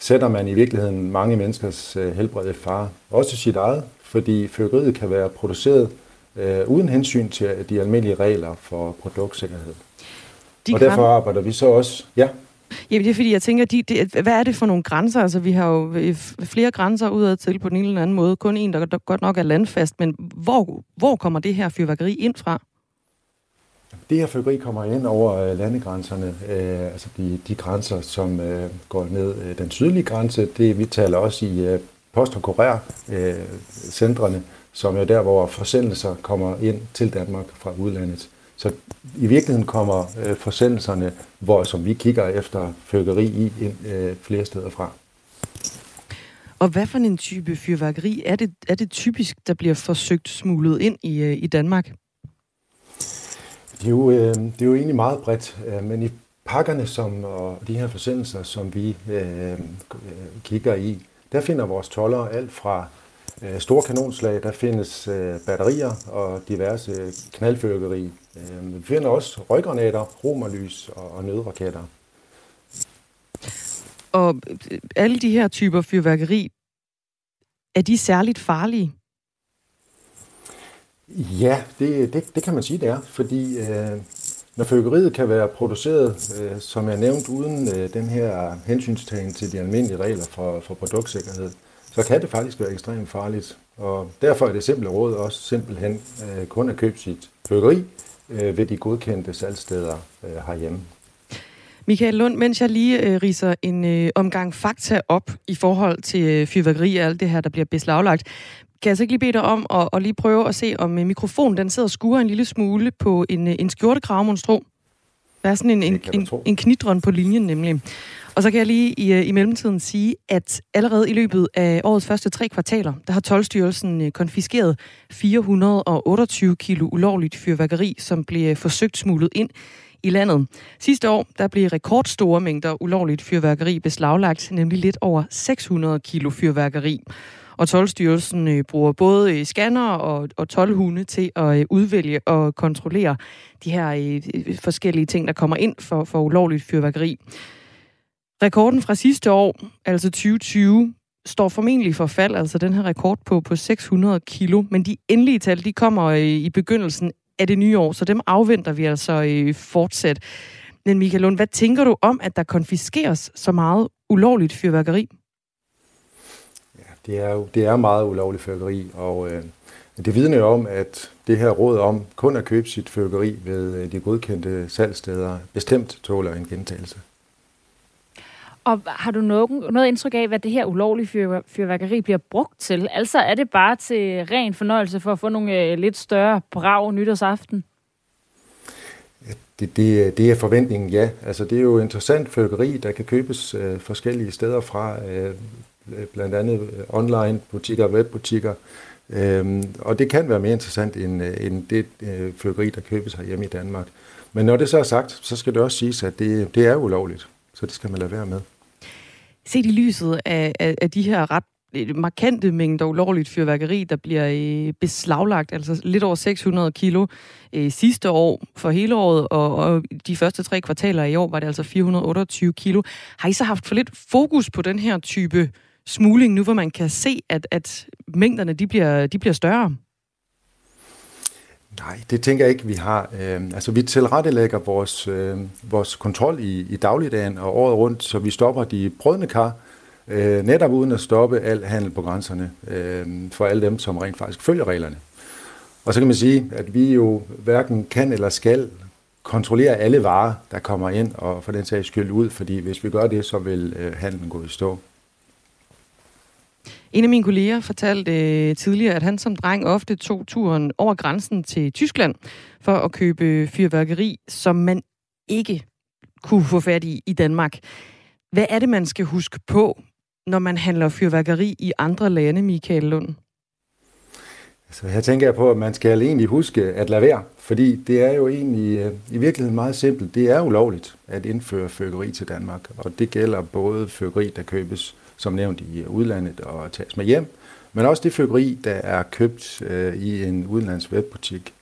sætter man i virkeligheden mange menneskers øh, helbred i fare. Også sit eget, fordi fyrkeriet kan være produceret øh, uden hensyn til de almindelige regler for produktsikkerhed. De og derfor arbejder vi så også... Ja. Jamen det er fordi, jeg tænker, de, de, hvad er det for nogle grænser? Altså vi har jo øh, flere grænser udad til på den ene eller anden måde. Kun en, der, godt nok er landfast. Men hvor, hvor kommer det her fyrværkeri ind fra? Det her fyrværkeri kommer ind over øh, landegrænserne, øh, altså de, de grænser, som øh, går ned øh, den sydlige grænse. Det vi taler også i øh, post- og kurér-centrene, øh, som er der, hvor forsendelser kommer ind til Danmark fra udlandet. Så i virkeligheden kommer øh, forsendelserne, hvor, som vi kigger efter fyrværkeri i, ind, øh, flere steder fra. Og hvad for en type fyrværkeri er det, er det typisk, der bliver forsøgt smuglet ind i, øh, i Danmark? Det er, jo, øh, det er jo egentlig meget bredt, øh, men i pakkerne som, og de her forsendelser, som vi øh, kigger i, der finder vores toller alt fra øh, store kanonslag, der findes øh, batterier og diverse knaldfyrkeri. Øh, vi finder også røggranater, romerlys og, og nødraketter. Og øh, alle de her typer fyrværkeri, er de særligt farlige? Ja, det, det, det kan man sige, det er. Fordi øh, når fyrkeriet kan være produceret, øh, som jeg nævnt, uden øh, den her hensynstagen til de almindelige regler for, for produktsikkerhed, så kan det faktisk være ekstremt farligt. Og derfor er det simple råd også simpelthen øh, kun at købe sit bryggeri øh, ved de godkendte salgsteder øh, herhjemme. Michael Lund, mens jeg lige øh, riser en øh, omgang fakta op i forhold til øh, fyrværkeri og alt det her, der bliver beslaglagt, kan jeg så ikke lige bede dig om at, og lige prøve at se, om øh, mikrofonen den sidder og skuer en lille smule på en, øh, en skjortekrav, monstro? Der er sådan en, en, en, en knitron på linjen nemlig. Og så kan jeg lige i, øh, i mellemtiden sige, at allerede i løbet af årets første tre kvartaler, der har Tolvstyrelsen øh, konfiskeret 428 kilo ulovligt fyrværkeri, som blev forsøgt smuglet ind i landet. Sidste år der blev rekordstore mængder ulovligt fyrværkeri beslaglagt, nemlig lidt over 600 kilo fyrværkeri. Og tolvstyrelsen øh, bruger både øh, scanner og, og tolvhunde til at øh, udvælge og kontrollere de her øh, øh, forskellige ting, der kommer ind for, for ulovligt fyrværkeri. Rekorden fra sidste år, altså 2020, står formentlig for fald, altså den her rekord på, på 600 kilo, men de endelige tal, de kommer øh, i begyndelsen af det nye år, så dem afventer vi altså øh, fortsat. Men Michael Lund, hvad tænker du om, at der konfiskeres så meget ulovligt fyrværkeri? Det er jo det er meget ulovligt fyrværkeri, og øh, det vidner jo om, at det her råd om kun at købe sit fyrværkeri ved øh, de godkendte salgsteder bestemt tåler en gentagelse. Og har du noget, noget indtryk af, hvad det her ulovlige fyr, fyrværkeri bliver brugt til? Altså er det bare til ren fornøjelse for at få nogle øh, lidt større brag nytårsaften? Det, det, det er forventningen, ja. Altså, det er jo interessant fyrværkeri, der kan købes øh, forskellige steder fra, øh, Øh, blandt andet øh, online butikker og webbutikker. Øhm, og det kan være mere interessant end, øh, end det øh, fyrværkeri, der købes hjemme i Danmark. Men når det så er sagt, så skal det også siges, at det, det er ulovligt. Så det skal man lade være med. Set i lyset af, af, af de her ret markante mængder ulovligt fyrværkeri, der bliver øh, beslaglagt, altså lidt over 600 kilo øh, sidste år for hele året, og, og de første tre kvartaler i år var det altså 428 kilo. Har I så haft for lidt fokus på den her type smugling, nu hvor man kan se, at, at mængderne de bliver, de bliver større? Nej, det tænker jeg ikke, vi har. Øh, altså, vi tilrettelægger vores, øh, vores kontrol i, i dagligdagen og året rundt, så vi stopper de brødne kar, øh, netop uden at stoppe al handel på grænserne øh, for alle dem, som rent faktisk følger reglerne. Og så kan man sige, at vi jo hverken kan eller skal kontrollere alle varer, der kommer ind, og for den sags skyld ud, fordi hvis vi gør det, så vil øh, handlen gå i stå. En af mine kolleger fortalte øh, tidligere, at han som dreng ofte tog turen over grænsen til Tyskland for at købe fyrværkeri, som man ikke kunne få fat i i Danmark. Hvad er det, man skal huske på, når man handler fyrværkeri i andre lande, Michael Lund? Så her tænker jeg på, at man skal egentlig huske at lade være, fordi det er jo egentlig øh, i virkeligheden meget simpelt. Det er ulovligt at indføre fyrværkeri til Danmark, og det gælder både fyrværkeri, der købes som nævnt i udlandet og tages med hjem, men også det fyrkeri, der er købt øh, i en udenlands webbutik.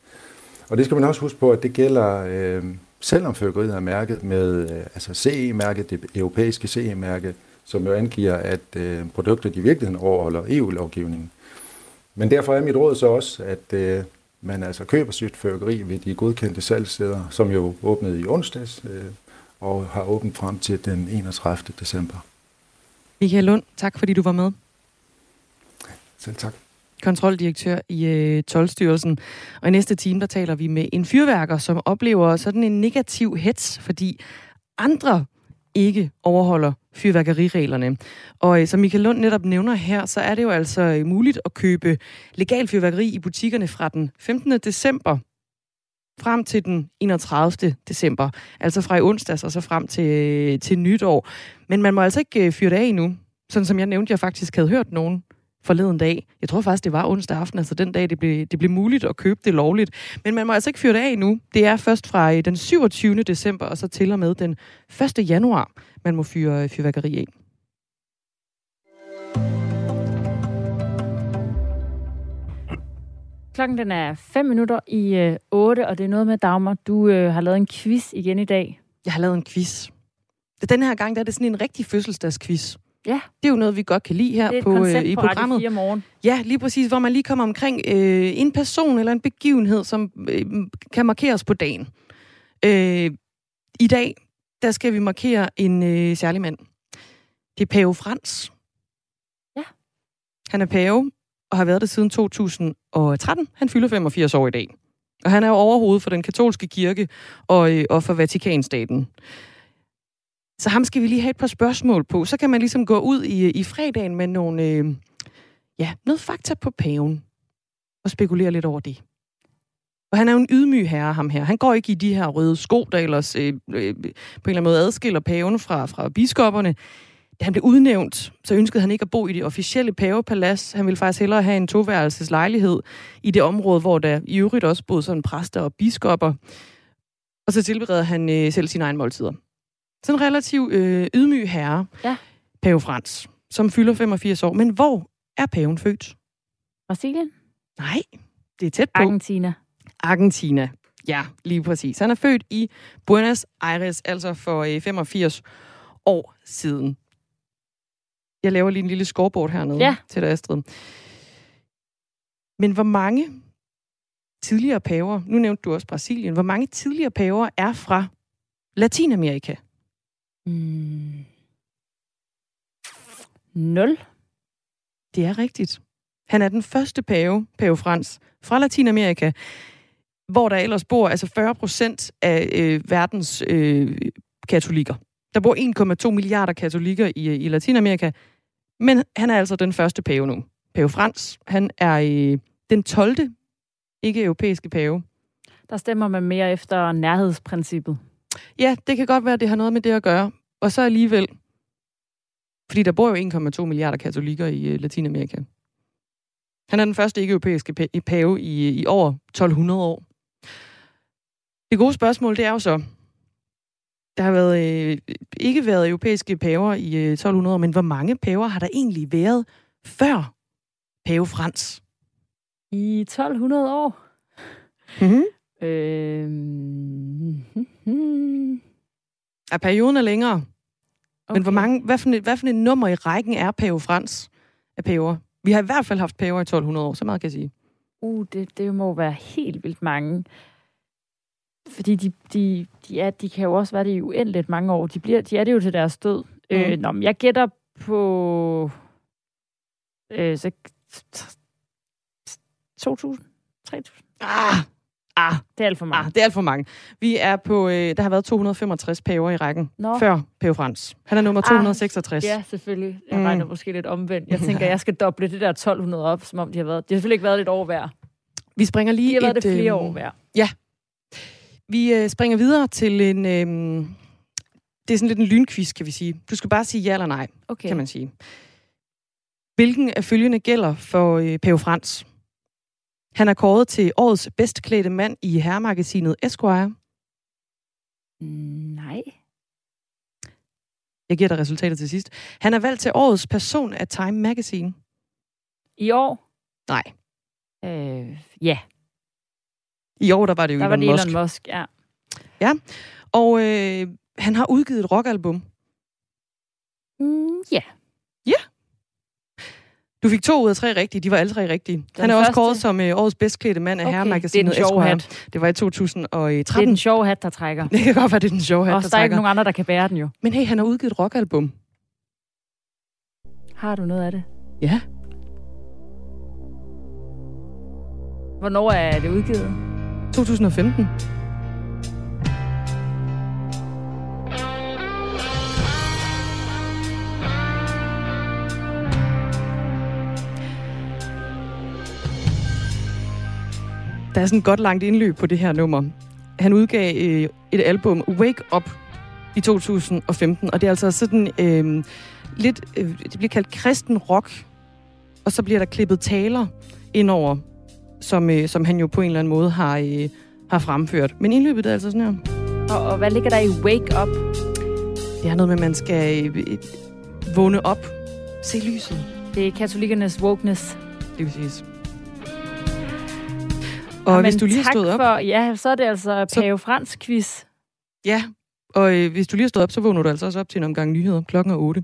Og det skal man også huske på, at det gælder, øh, selvom fyrkeriet er mærket med øh, altså CE-mærket, det europæiske CE-mærke, som jo angiver, at øh, produkter i virkeligheden overholder EU-lovgivningen. Men derfor er mit råd så også, at øh, man altså køber sit fyrkeri ved de godkendte salgssteder, som jo åbnede i onsdags øh, og har åbent frem til den 31. december. Michael Lund, tak fordi du var med. Selv tak. Kontroldirektør i øh, Tolvstyrelsen. Og i næste time, der taler vi med en fyrværker, som oplever sådan en negativ hets, fordi andre ikke overholder fyrværkerireglerne. Og øh, som Michael Lund netop nævner her, så er det jo altså øh, muligt at købe legal fyrværkeri i butikkerne fra den 15. december frem til den 31. december. Altså fra i onsdags og så frem til, til nytår. Men man må altså ikke øh, fyre det af endnu. Sådan som jeg nævnte, jeg faktisk havde hørt nogen forleden dag. Jeg tror faktisk, det var onsdag aften, altså den dag, det blev, det blev muligt at købe det lovligt. Men man må altså ikke fyre det af endnu. Det er først fra øh, den 27. december og så til og med den 1. januar, man må fyre øh, fyrværkeri af. Klokken den er 5 minutter i øh, 8, og det er noget med, Dagmar, du øh, har lavet en quiz igen i dag. Jeg har lavet en quiz. Den her gang der er det sådan en rigtig fødselsdagsquiz. Ja. Det er jo noget, vi godt kan lide her er på, øh, i på Radio programmet. 4 morgen. Ja, lige præcis, hvor man lige kommer omkring øh, en person eller en begivenhed, som øh, kan markeres på dagen. Øh, I dag, der skal vi markere en øh, særlig mand. Det er Pave Frans. Ja. Han er pave og har været det siden 2013. Han fylder 85 år i dag. Og han er jo overhovedet for den katolske kirke og, øh, og for Vatikanstaten. Så ham skal vi lige have et par spørgsmål på. Så kan man ligesom gå ud i, øh, i fredagen med nogle, øh, ja, noget fakta på paven. Og spekulere lidt over det. Og han er jo en ydmyg herre, ham her. Han går ikke i de her røde sko, der ellers øh, øh, på en eller anden måde adskiller paven fra, fra biskopperne. Da han blev udnævnt, så ønskede han ikke at bo i det officielle pavepalads. Han ville faktisk hellere have en toværelses lejlighed i det område, hvor der i øvrigt også boede sådan præster og biskopper. Og så tilbereder han øh, selv sine egne måltider. Sådan en relativt øh, ydmyg herre, ja. pave Frans, som fylder 85 år. Men hvor er paven født? Brasilien? Nej, det er tæt på. Argentina. Argentina. Ja, lige præcis. Han er født i Buenos Aires, altså for øh, 85 år siden. Jeg laver lige en lille scoreboard hernede Ja. til dig, Astrid. Men hvor mange tidligere paver, nu nævnte du også Brasilien, hvor mange tidligere paver er fra Latinamerika? Mm. Nul. Det er rigtigt. Han er den første pave, pave Frans, fra Latinamerika, hvor der ellers bor altså 40 procent af øh, verdens øh, katolikker. Der bor 1,2 milliarder katolikker i, i Latinamerika, men han er altså den første pave nu. Pave Frans, han er øh, den 12. ikke-europæiske pave. Der stemmer man mere efter nærhedsprincippet. Ja, det kan godt være, at det har noget med det at gøre. Og så alligevel, fordi der bor jo 1,2 milliarder katolikker i øh, Latinamerika. Han er den første ikke-europæiske pa- pave i, i over 1200 år. Det gode spørgsmål, det er jo så, der har været, øh, ikke været europæiske paver i øh, 1200 år, men hvor mange paver har der egentlig været før pave Frans? I 1200 år? Mm-hmm. Øh... Ja, perioden er længere. Okay. Men hvor mange, hvad, for et, hvad for et nummer i rækken er pave Frans af paver? Vi har i hvert fald haft paver i 1200 år, så meget kan jeg sige. Uh, det, det må være helt vildt mange. Fordi de, de, de, er, de kan jo også være det i uendeligt mange år. De, bliver, de er det jo til deres død. Mm. Øh, nå, men jeg gætter på... Øh, så, 2.000? 3.000? Ah, ah, det er alt for mange. Ah, det er alt for mange. Vi er på, øh, der har været 265 paver i rækken Nå. før pave Frans. Han er nummer 266. Ah, ja, selvfølgelig. Jeg Mm. regner måske lidt omvendt. Jeg tænker, jeg skal doble det der 1200 op, som om de har været... De har selvfølgelig ikke været lidt over hver. Vi springer lige De har været et, det flere øh, år hver. Ja. Vi øh, springer videre til en... Øh, det er sådan lidt en lynquiz, kan vi sige. Du skal bare sige ja eller nej, Okay. kan man sige. Hvilken af følgende gælder for øh, Pave Frans? Han er kåret til årets bedst klædte mand i herremagasinet Esquire. Nej. Jeg giver dig resultatet til sidst. Han er valgt til årets person af Time Magazine. I år? Nej. Øh, ja. I år, der var det jo Der Elon var det Musk. Elon Musk, ja. Ja, og øh, han har udgivet et rockalbum. Mm, ja. Ja. Du fik to ud af tre rigtige. De var alle tre rigtige. Den han er også første- kåret som øh, årets bedst klædte mand af Okay, herremagasinet det er den hat. Det var i 2013. Det er den sjove hat, der trækker. Det kan godt være, det er den sjove hat, Og der der er ikke trækker. nogen andre, der kan bære den jo. Men hey, han har udgivet et rockalbum. Har du noget af det? Ja. Hvornår er det udgivet? 2015. Der er sådan et godt langt indløb på det her nummer. Han udgav øh, et album, Wake Up, i 2015, og det er altså sådan øh, lidt, øh, det bliver kaldt kristen rock, og så bliver der klippet taler indover, som, øh, som han jo på en eller anden måde har, øh, har fremført. Men indløbet er altså sådan her. Og, og hvad ligger der i Wake Up? Det er noget med, at man skal øh, øh, vågne op, se lyset. Det er katolikernes wokeness. Det vil sige. Og Jamen, hvis du lige har stået op... For, ja, så er det altså Pave Frans quiz. Ja, og øh, hvis du lige har stået op, så vågner du altså også op til en omgang nyheder klokken er 8.